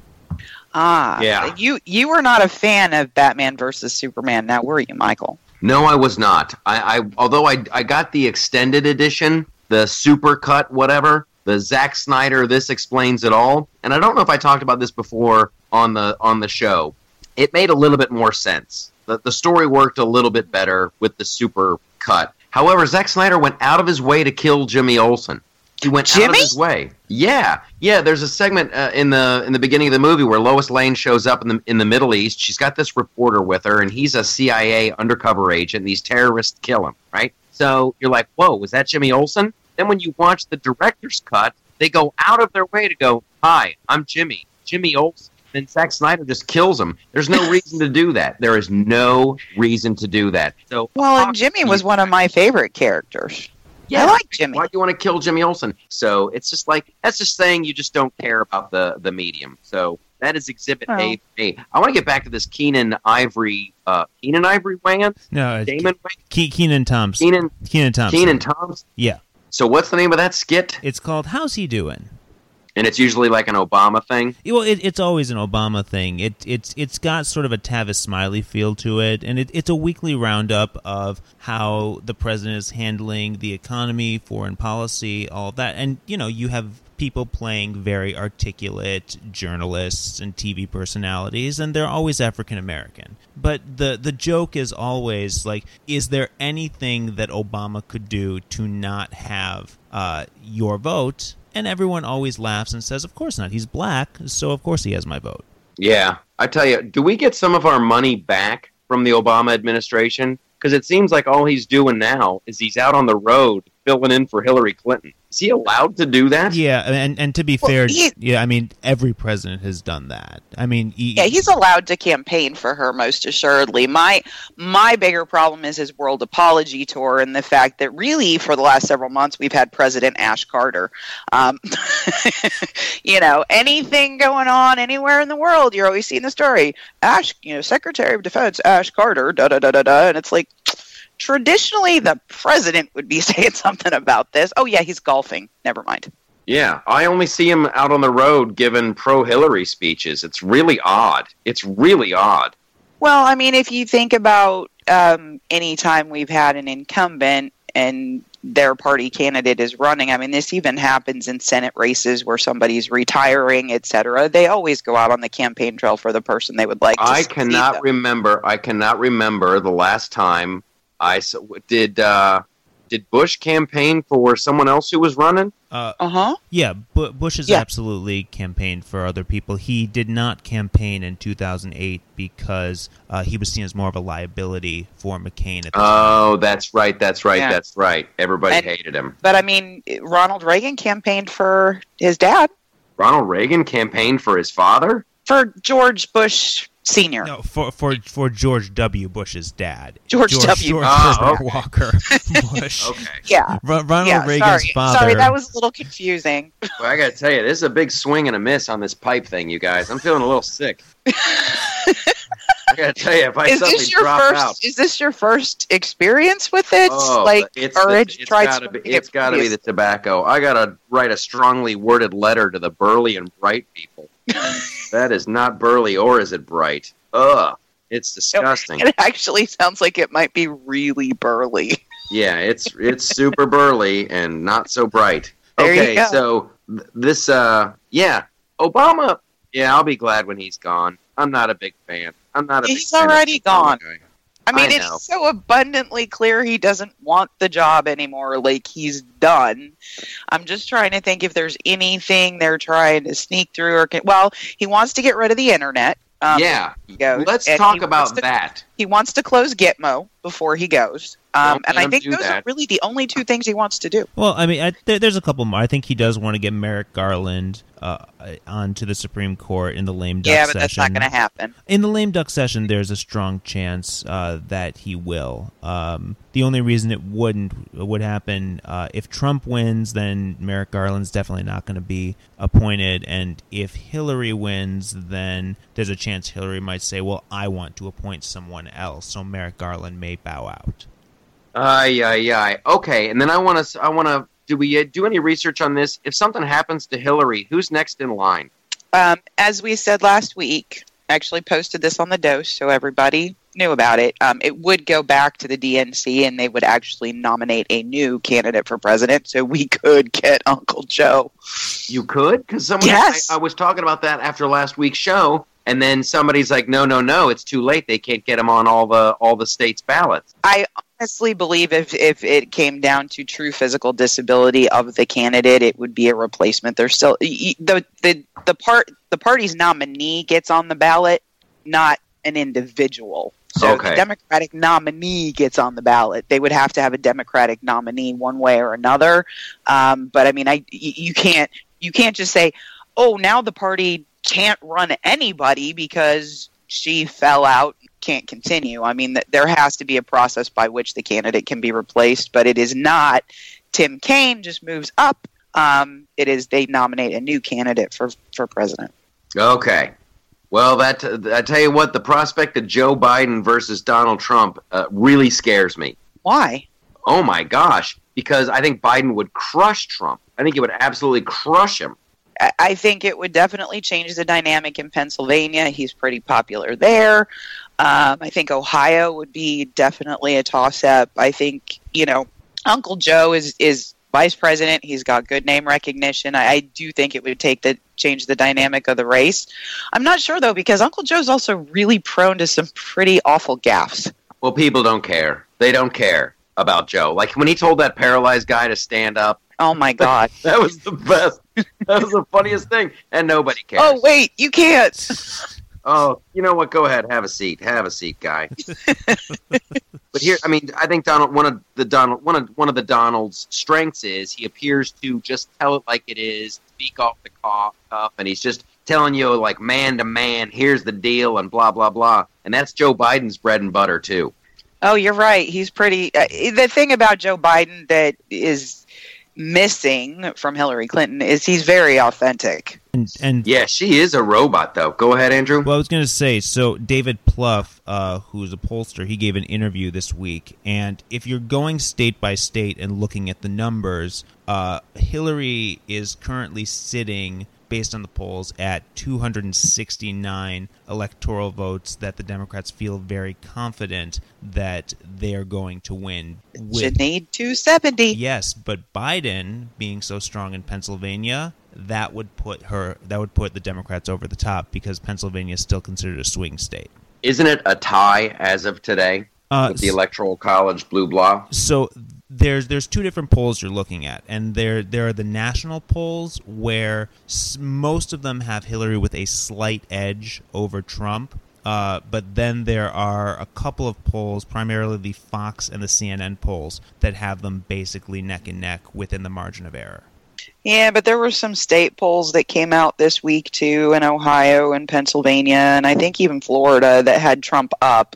C: Ah,
A: Yeah.
C: You you were not a fan of Batman versus Superman, now were you, Michael?
A: No, I was not. I, I although I I got the extended edition, the super cut, whatever, the Zack Snyder. This explains it all. And I don't know if I talked about this before on the on the show. It made a little bit more sense. The the story worked a little bit better with the super cut. However, Zack Snyder went out of his way to kill Jimmy Olsen. He went out of his way. Yeah, yeah. There's a segment uh, in the in the beginning of the movie where Lois Lane shows up in the in the Middle East. She's got this reporter with her, and he's a CIA undercover agent. And these terrorists kill him, right? So you're like, whoa, was that Jimmy Olsen? Then when you watch the director's cut, They go out of their way to go, "Hi, I'm Jimmy, Jimmy Olsen." Then Zack Snyder just kills him. There's no reason to do that. There is no reason to do that. So,
C: Well, and Jimmy was one of my favorite characters. I like Jimmy.
A: Why do you want to kill Jimmy Olsen? So it's just like that's just saying you just don't care about the the medium. So that is Exhibit
C: Well.
A: A. for me. I want to get back to this Keenen Ivory, uh, Keenen Ivory Wayans,
B: No, uh,
A: Damon Wayans,
B: Ke- Kenan Thompson.
A: Keenan
B: Kenan Thompson.
A: Kenan Thompson.
B: Yeah.
A: So what's the name of that skit?
B: It's called "How's He Doing."
A: And it's usually like an Obama thing.
B: Well, it, it's always an Obama thing. It it's it's got sort of a Tavis Smiley feel to it, and it, it's a weekly roundup of how the president is handling the economy, foreign policy, all that. And you know, you have people playing very articulate journalists and TV personalities, and they're always African American. But the the joke is always like, is there anything that Obama could do to not have uh, your vote? And everyone always laughs and says, "Of course not. He's black, so of course he has my vote."
A: Yeah, I tell you, do we get some of our money back from the Obama administration? Because it seems like all he's doing now is he's out on the road filling in for Hillary Clinton. Is he allowed to do that?
B: Yeah, and and to be
C: Well,
B: fair,
C: he-
B: yeah, I mean every president has done that. I mean, he,
C: Yeah, he's allowed to campaign for her most assuredly. My my bigger problem is his world apology tour and the fact that really for the last several months we've had President Ash Carter. Um, you know, anything going on anywhere in the world, you're always seeing the story. Ash, you know, Secretary of Defense Ash Carter, da da da da da, and it's like traditionally the president would be saying something about this. Oh yeah, he's golfing. Never mind.
A: Yeah, I only see him out on the road giving pro Hillary speeches. It's really odd. It's really odd.
C: Well, I mean, if you think about um, any time we've had an incumbent and their party candidate is running, I mean, this even happens in Senate races where somebody's retiring, et cetera. They always go out on the campaign trail for the person they would like to
A: I cannot remember. I cannot remember the last time I s- did. Uh, did Bush campaign for someone else who was running?
B: uh,
C: Uh huh.
B: yeah, Bu- Bush has
C: Yeah.
B: absolutely campaigned for other people. He did not campaign in 2008 because uh, he was seen as more of a liability for McCain at the time.
A: Oh, that's right. That's right.
C: Yeah.
A: That's right. Everybody
C: And-
A: hated him.
C: But I mean, Ronald Reagan campaigned for his dad,
A: Ronald Reagan campaigned for his father.
C: for George Bush Sr.
B: No, for for for George W. Bush's dad,
C: George W.
B: George
A: ah,
B: Herbert
A: okay.
B: Walker Bush.
A: Okay.
C: Yeah.
B: Ro- Ronald
C: yeah,
B: Reagan's
C: sorry.
B: father.
C: Sorry, that was a little confusing.
A: Well, I got to tell you, this is a big swing and a miss on this pipe thing, you guys. I'm feeling a little sick. I got to tell you, if I
C: is
A: suddenly
C: this your
A: drop
C: first?
A: out,
C: is this your first experience with it?
A: oh,
C: like,
A: it's
C: or
A: the,
C: had you
A: it's
C: tried
A: gotta
C: something
A: be, it's got to be the tobacco. I got to write a strongly worded letter to the burly and bright people. that is not burly, or is it bright? Ugh, it's disgusting.
C: It actually sounds like it might be really burly.
A: Yeah, it's it's super burly and not so bright.
C: There
A: okay, so th- this uh yeah, Obama, yeah, I'll be glad when he's gone. I'm not a big fan. I'm not a
C: He's already gone.
A: guy.
C: I mean,
A: I
C: it's so abundantly clear he doesn't want the job anymore. Like he's done. I'm just trying to think if there's anything they're trying to sneak through or can, well, he wants to get rid of the internet. Um,
A: yeah, let's talk about
C: to-
A: that.
C: He wants to close Gitmo before he goes. Um, and I think
A: do
C: those are really the only two things he wants to do.
B: Well, I mean, I, there, there's a couple more. I think he does want to get Merrick Garland uh, onto the Supreme Court in the lame duck
C: yeah,
B: session.
C: but that's not going to happen.
B: In the lame duck session, there's a strong chance uh, that he will. Um, the only reason it wouldn't would happen uh, if Trump wins, then Merrick Garland's definitely not going to be appointed, and if Hillary wins, then there's a chance Hillary might say, "Well, I want to appoint someone else," so Merrick Garland may bow out.
A: Ay, ay, ay. Okay, and then I want to. I want to. Do we uh, do any research on this? If something happens to Hillary, who's next in line?
C: Um, as we said last week, actually posted this on the dose so everybody knew about it. Um, it would go back to the DNC and they would actually nominate a new candidate for president. So we could get Uncle Joe.
A: You could, because someone.
C: Yes.
A: I, I was talking about that after last week's show, and then somebody's like, "No, no, no, it's too late. They can't get them on all the all the states' ballots."
C: I honestly believe if, if it came down to true physical disability of the candidate, it would be a replacement. There's still the the the part the party's nominee gets on the ballot, not an individual. So
A: Okay.
C: the Democratic nominee gets on the ballot. They would have to have a Democratic nominee one way or another. Um, but I mean, I you can't you can't just say, "Oh, now the party can't run anybody because she fell out, can't continue." I mean, th- there has to be a process by which the candidate can be replaced, but it is not Tim Kaine just moves up. Um, it is they nominate a new candidate for for president.
A: Okay. Well, that I tell you what, the prospect of Joe Biden versus Donald Trump uh, really scares me.
C: Why?
A: Oh my gosh! Because I think Biden would crush Trump. I think he would absolutely crush him.
C: I- I think it would definitely change the dynamic in Pennsylvania. He's pretty popular there. Um, I think Ohio would be definitely a toss up. I think you know Uncle Joe is is vice president. He's got good name recognition. I, I do think it would take the change the dynamic of the race. I'm not sure though because Uncle Joe's also really prone to some pretty awful gaffes.
A: Well, people don't care. They don't care about Joe. Like when he told that paralyzed guy to stand up,
C: Oh my god.
A: that was the best. That was the funniest thing, and nobody cares.
C: oh wait, you can't.
A: Oh, you know what? Go ahead, have a seat. Have a seat, guy. but here, I mean, I think Donald one of the Donald one of one of the Donald's strengths is he appears to just tell it like it is, speak off the cuff, and he's just telling you like man to man, here's the deal, and blah blah blah. And that's Joe Biden's bread and butter too.
C: Oh, you're right. He's pretty. Uh, the thing about Joe Biden that is missing from Hillary Clinton is he's very authentic.
B: And, and
A: Yeah, she is a robot, though. Go ahead, Andrew.
B: Well, I was going to say, so David Plouffe, uh, who's a pollster, he gave an interview this week, and if you're going state by state and looking at the numbers, uh, Hillary is currently sitting, based on the polls, at 269 electoral votes that the Democrats feel very confident that they're going to win.
C: Should need 270.
B: Yes, but Biden being so strong in Pennsylvania, that would put her that would put the Democrats over the top because Pennsylvania is still considered a swing state.
A: Isn't it a tie as of today
B: Uh,
A: with the Electoral College blue blah?
B: so there's there's two different polls you're looking at, and there there are the national polls where s- most of them have Hillary with a slight edge over Trump. Uh, but then there are a couple of polls, primarily the Fox and the CNN polls, that have them basically neck and neck within the margin of error.
C: Yeah, but there were some state polls that came out this week too in Ohio and Pennsylvania, and I think even Florida that had Trump up.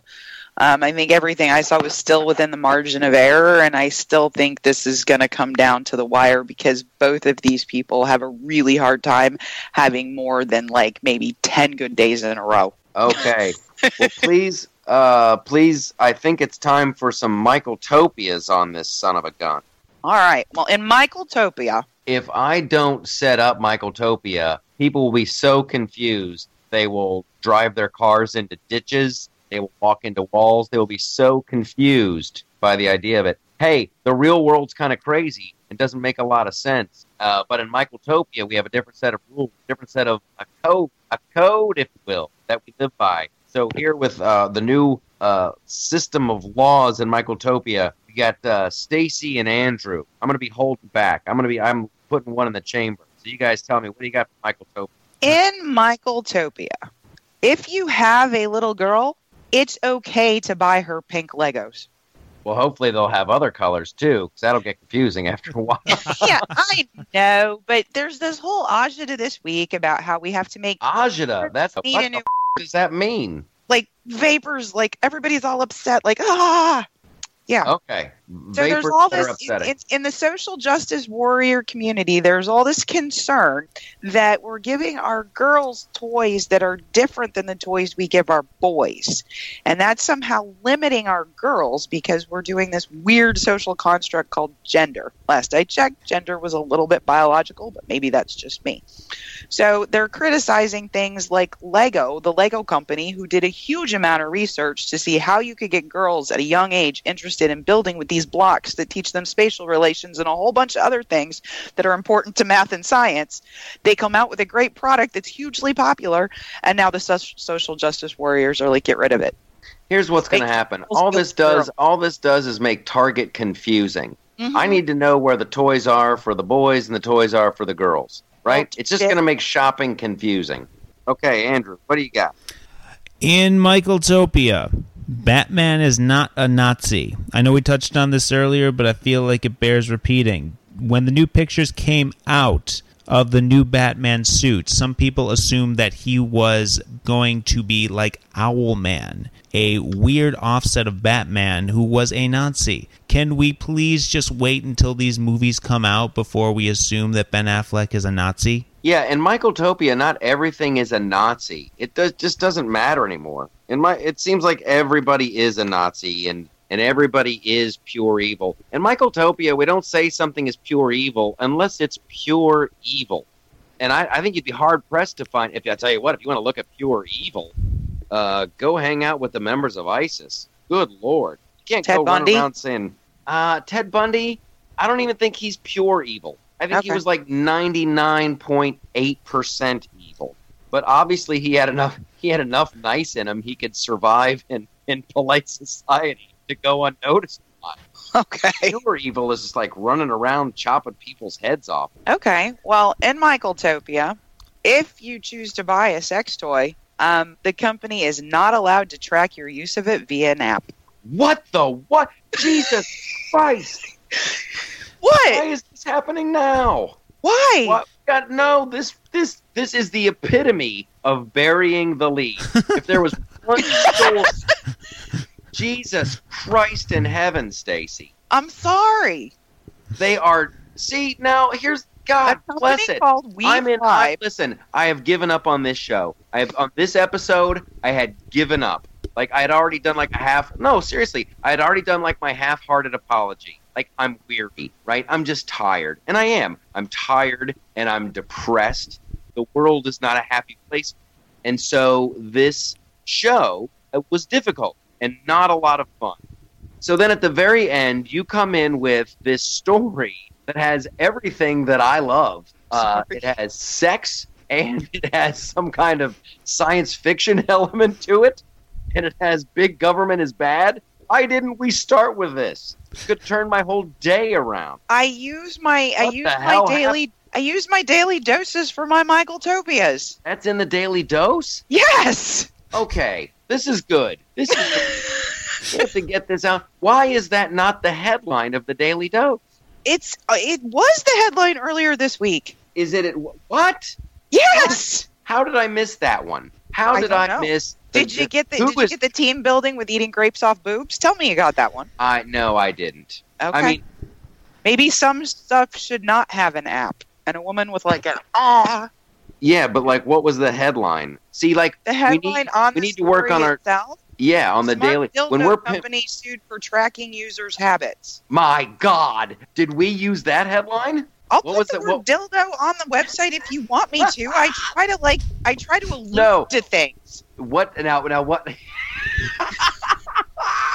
C: Um, I think everything I saw was still within the margin of error, and I still think this is going to come down to the wire because both of these people have a really hard time having more than like maybe 10 good days in a row.
A: Okay. well, please, uh, please, I think it's time for some Michael Topias on this son of a gun.
C: All right. Well, in Michael Topia,
A: If I don't set up Michael Topia, people will be so confused. They will drive their cars into ditches. They will walk into walls. They will be so confused by the idea of it. Hey, the real world's kind of crazy. It doesn't make a lot of sense. Uh, but in Michael Topia, we have a different set of rules, different set of a code, a code, if you will, that we live by. So here with uh, the new uh, system of laws in Michael Topia, we got uh, Stacy and Andrew. I'm going to be holding back. I'm going to be. I'm putting one in the chamber. So you guys tell me what do you got for Michael Topia?
C: in Michael Topia, if you have a little girl, it's okay to buy her pink Legos.
A: Well, hopefully they'll have other colors too, because that'll get confusing after a while.
C: yeah, I know, but there's this whole agita this week about how we have to make
A: Ajita, that's what the
C: new-
A: f- does that mean?
C: like vapors, like everybody's all upset, like ah, yeah.
A: Okay,
C: So there's all this in, in the social justice warrior community. There's all this concern that we're giving our girls toys that are different than the toys we give our boys, and that's somehow limiting our girls because we're doing this weird social construct called gender. Last I checked, gender was a little bit biological, but maybe that's just me. So they're criticizing things like Lego, the Lego company, who did a huge amount of research to see how you could get girls at a young age interested in building with these blocks that teach them spatial relations and a whole bunch of other things that are important to math and science. They come out with a great product that's hugely popular, and now the so- social justice warriors are like, get rid of it.
A: Here's what's going to happen. All this does,
C: girl.
A: all this does, is make Target confusing.
C: Mhm.
A: I need to know where the toys are for the boys and the toys are for the girls. Right?
C: Well,
A: It's just going to make shopping confusing. Okay, Andrew, what do you got?
B: In Michael Topia, Batman is not a Nazi. I know we touched on this earlier, but I feel like it bears repeating. When the new pictures came out of the new Batman suit. Some people assumed that he was going to be like Owlman, a weird offset of Batman who was a Nazi. Can we please just wait until these movies come out before we assume that Ben Affleck is a Nazi?
A: Yeah, in Michael Topia, not everything is a Nazi. It does, just doesn't matter anymore. In my, it seems like everybody is a Nazi and and everybody is pure evil. In Michael Topia, we don't say something is pure evil unless it's pure evil. And I, I think you'd be hard pressed to find. If I tell you what, if you want to look at pure evil, uh, go hang out with the members of ISIS. Good lord, you can't
C: Ted
A: go
C: Bundy?
A: run around saying uh, Ted Bundy. I don't even think he's pure evil. I think he was like ninety nine point eight percent evil. But obviously, he had enough. He had enough nice in him. He could survive in in polite society to go unnoticed.
C: Okay.
A: Pure evil is just like running around chopping people's heads off.
C: Okay. Well, in Michaeltopia, if you choose to buy a sex toy, um, the company is not allowed to track your use of it via an app.
A: What the what? Jesus Christ!
C: What?
A: Why is happening now?
C: Why?
A: What? God, no, this this this is the epitome of burying the lead. if there was one Jesus Christ in heaven, Stacy,
C: I'm sorry.
A: they are. See now, here's God bless it. I'm in. I, listen, I have given up on this show. I have on this episode. I had given up. Like I had already done like a half. No, seriously, I had already done like my half-hearted apology. Like I'm weary, right? I'm just tired, and I am. I'm tired and I'm depressed. The world is not a happy place, and so this show was difficult and not a lot of fun. So then at the very end, you come in with this story that has everything that I love. Uh, it has sex and it has some kind of science fiction element to it, and it has big government is bad. Why didn't we start with this? It could turn my whole day around.
C: I use my I
A: What the
C: use my daily I use my daily doses for my Michaeltopias.
A: That's in the daily dose.
C: Yes.
A: Okay, this is good. This is. we have to get this out. Why is that not the headline of the daily dose?
C: It's uh, it was the headline earlier this week.
A: Is it? At, what?
C: Yes.
A: How did I miss that one? How
C: I
A: did I
C: know.
A: miss? The-
C: Did you get the
A: who
C: Did
A: was-
C: you get the team building with eating grapes off boobs? Tell me you got that one.
A: I no, I didn't.
C: Okay.
A: I mean,
C: maybe some stuff should not have an app. And a woman with like an ah.
A: yeah, but like, what was the headline? See, like,
C: The
A: we
C: headline
A: need,
C: on
A: we
C: the
A: need to work on our
C: itself.
A: yeah on the
C: Smart
A: daily
C: dildo
A: when we're
C: company sued for tracking users' habits.
A: my God, did we use that headline?
C: I'll
A: What
C: put
A: was
C: the
A: it?
C: word dildo on the website if you want me to. I try to like I try to allude
A: No.
C: to things.
A: What now? Now what?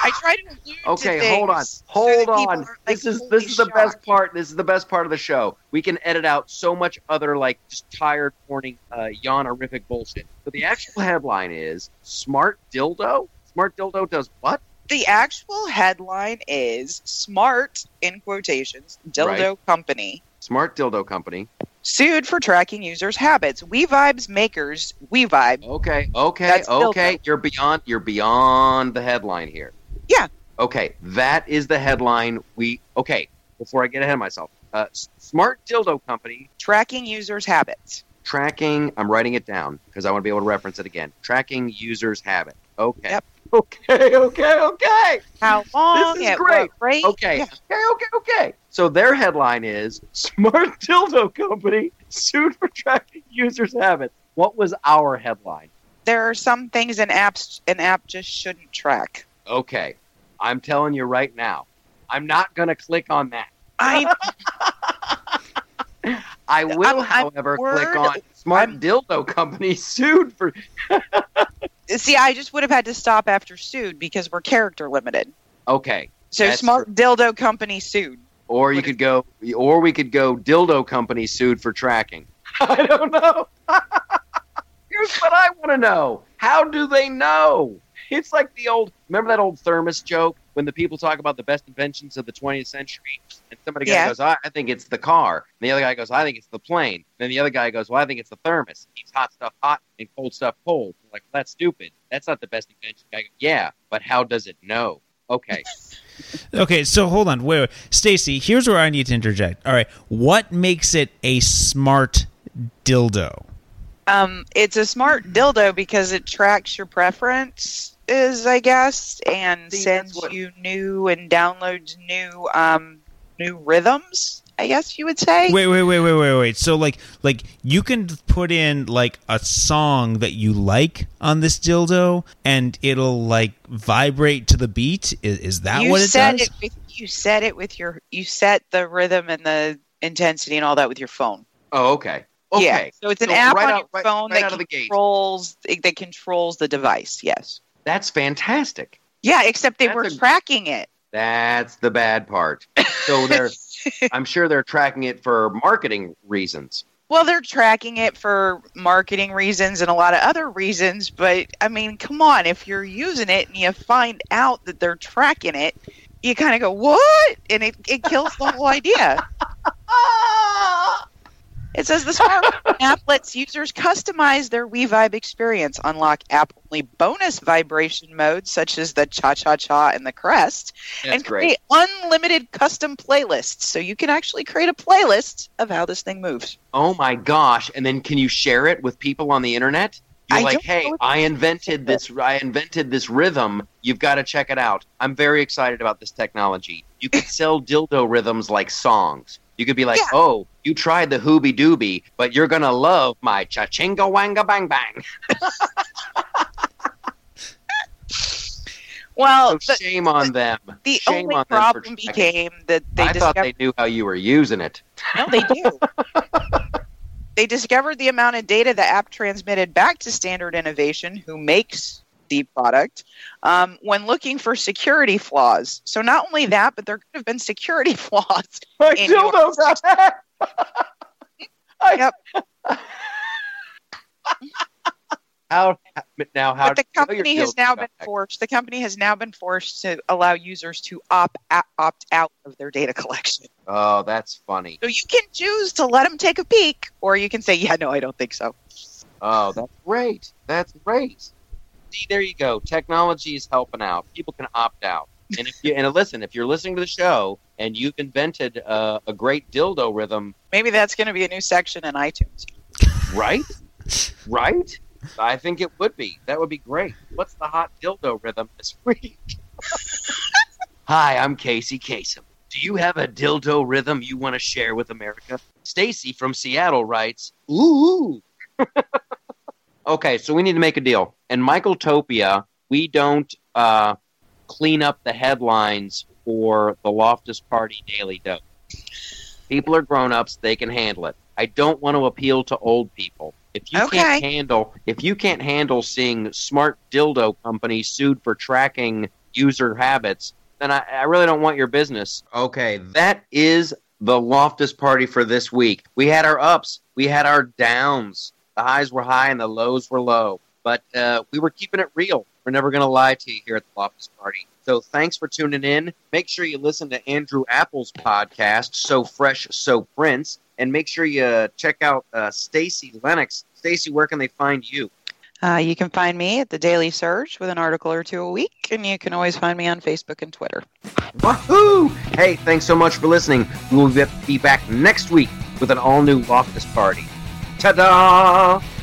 C: I try to allude to
A: Okay,
C: things.
A: hold on, hold
C: people
A: on.
C: aren't, like,
A: This is this is the best part. This is the best part of the show. We can edit out so much other like just tired, morning, uh, yawn-horrific bullshit. But the actual headline is "Smart Dildo." Smart Dildo does what?
C: The actual headline is smart in quotations dildo company
A: Smart Dildo Company.
C: Sued for tracking users' habits. We Vibes makers, We Vibe.
A: Okay, okay,
C: That's
A: okay. You're beyond. You're beyond the headline here.
C: Yeah.
A: Okay, that is the headline. We okay. Before I get ahead of myself, uh, Smart Dildo Company
C: Tracking users' habits.
A: tracking. I'm writing it down because I want to be able to reference it again. Tracking users' habit. Okay.
C: Yep.
A: Okay. Okay. Okay.
C: How long?
A: This
C: is
A: great. Okay.
C: Yeah.
A: Okay. Okay. Okay. So their headline is Smart Dildo Company sued for tracking users' habits. What was our headline?
C: There are some things an apps an app just shouldn't track.
A: Okay. I'm telling you right now. I'm not going to click on that.
C: I
A: I will,
C: I'm- I'm
A: however, click
C: word-
A: on Smart
C: I'm-
A: Dildo Company sued for.
C: see. I just would have had to stop after sued because we're character limited.
A: Okay.
C: So
A: That's
C: smart dildo company sued.
A: Or you
C: What
A: could go, or we could go. Dildo Company sued for tracking. I don't know. Here's what I want to know: How do they know? It's like the old. Remember that old thermos joke when the people talk about the best inventions of the 20th century, and somebody
C: Yeah.
A: goes, "I I think it's the car," and the other guy goes, "I think it's the plane." Then the other guy goes, "Well, I think it's the thermos. It keeps hot stuff hot and cold stuff cold." Like well, that's stupid. That's not the best invention. Guy goes, "Yeah, but how does it know?" Okay.
B: Okay, so hold on. Wait, wait. Stacy, here's where I need to interject. All right. What makes it a smart dildo?
C: Um, it's a smart dildo because it tracks your preferences, I guess, and
A: See,
C: sends
A: what-
C: you new and downloads new um new rhythms. I guess you would say.
B: Wait, wait, wait, wait, wait, wait. So like like you can put in like a song that you like on this dildo and it'll like vibrate to the beat. Is, is that
C: you
B: what it
C: set
B: does?
C: it with you set it with your you set the rhythm and the intensity and all that with your phone.
A: Oh, okay. Okay.
C: Yeah. So it's an
A: So
C: app
A: right
C: on
A: out-
C: your
A: right-
C: phone
A: right
C: that
A: out the gate.
C: controls that controls the device. Yes.
A: That's fantastic.
C: Yeah, except they
A: That's
C: were
A: a-
C: tracking it.
A: That's the bad part. So they're, I'm sure they're tracking it for marketing reasons.
C: Well, they're tracking it for marketing reasons and a lot of other reasons, but I mean, come on, if you're using it and you find out that they're tracking it, you kind of go, "What?" and it, it kills the whole idea. It says the smartphone app lets users customize their WeVibe experience, unlock app-only bonus vibration modes such as the cha-cha-cha and the crest,
A: That's
C: and
A: great.
C: create unlimited custom playlists. So you can actually create a playlist of how this thing moves.
A: Oh my gosh! And then can you share it with people on the internet? You're
C: I
A: like, hey, I invented this. I invented this rhythm. You've got to check it out. I'm very excited about this technology. You could sell dildo rhythms like songs. You could be like,
C: Yeah.
A: oh, you tried the hooby dooby, but you're gonna love my cha chinga wanga bang bang.
C: Well,
A: So
C: the,
A: shame on them.
C: the
A: Shame
C: only
A: on them
C: problem became that they
A: I thought they knew how you were using it.
C: No, they do. they discovered the amount of data the app transmitted back to Standard Innovation, who makes the product, um, when looking for security flaws. So not only that, but there could have been security flaws.
A: My
C: In your-
A: dildo got
C: Yep.
A: How now? How
C: but the
A: do you know your
C: company has now been
A: hacked?
C: forced. The company has now been forced to allow users to opt opt out of their data collection.
A: Oh, that's funny.
C: So you can choose to let them take a peek, or you can say, "Yeah, no, I don't think so."
A: Oh, that's great. That's great. See, there you go. Technology is helping out. People can opt out. And if you and listen, if you're listening to the show and you've invented uh, a great dildo rhythm,
C: Maybe that's going to be a new section in iTunes.
A: right? right? I think it would be. That would be great. What's the hot dildo rhythm this week? Hi, I'm Casey Kasem. Do you have a dildo rhythm you want to share with America? Stacy from Seattle writes, Ooh. okay, so we need to make a deal. And Michael Topia, we don't uh, clean up the headlines for the Loftus Party Daily Dope. People are grown ups, they can handle it. I don't want to appeal to old people. If you
C: Okay.
A: can't handle if you can't handle seeing smart dildo companies sued for tracking user habits, then I, I really don't want your business. Okay, that is the Loftus party for this week. We had our ups, we had our downs. The highs were high and the lows were low. But uh, we were keeping it real. We're never going to lie to you here at the Loftus Party. So thanks for tuning in. Make sure you listen to Andrew Apple's podcast, So Fresh, So Prince, and make sure you check out uh, Stacy Lennox. Stacy, where can they find you?
C: Uh, you can find me at the Daily Surge with an article or two a week, and you can always find me on Facebook and Twitter.
A: Wahoo! Hey, thanks so much for listening. We will be back next week with an all new Loftus Party. Ta da!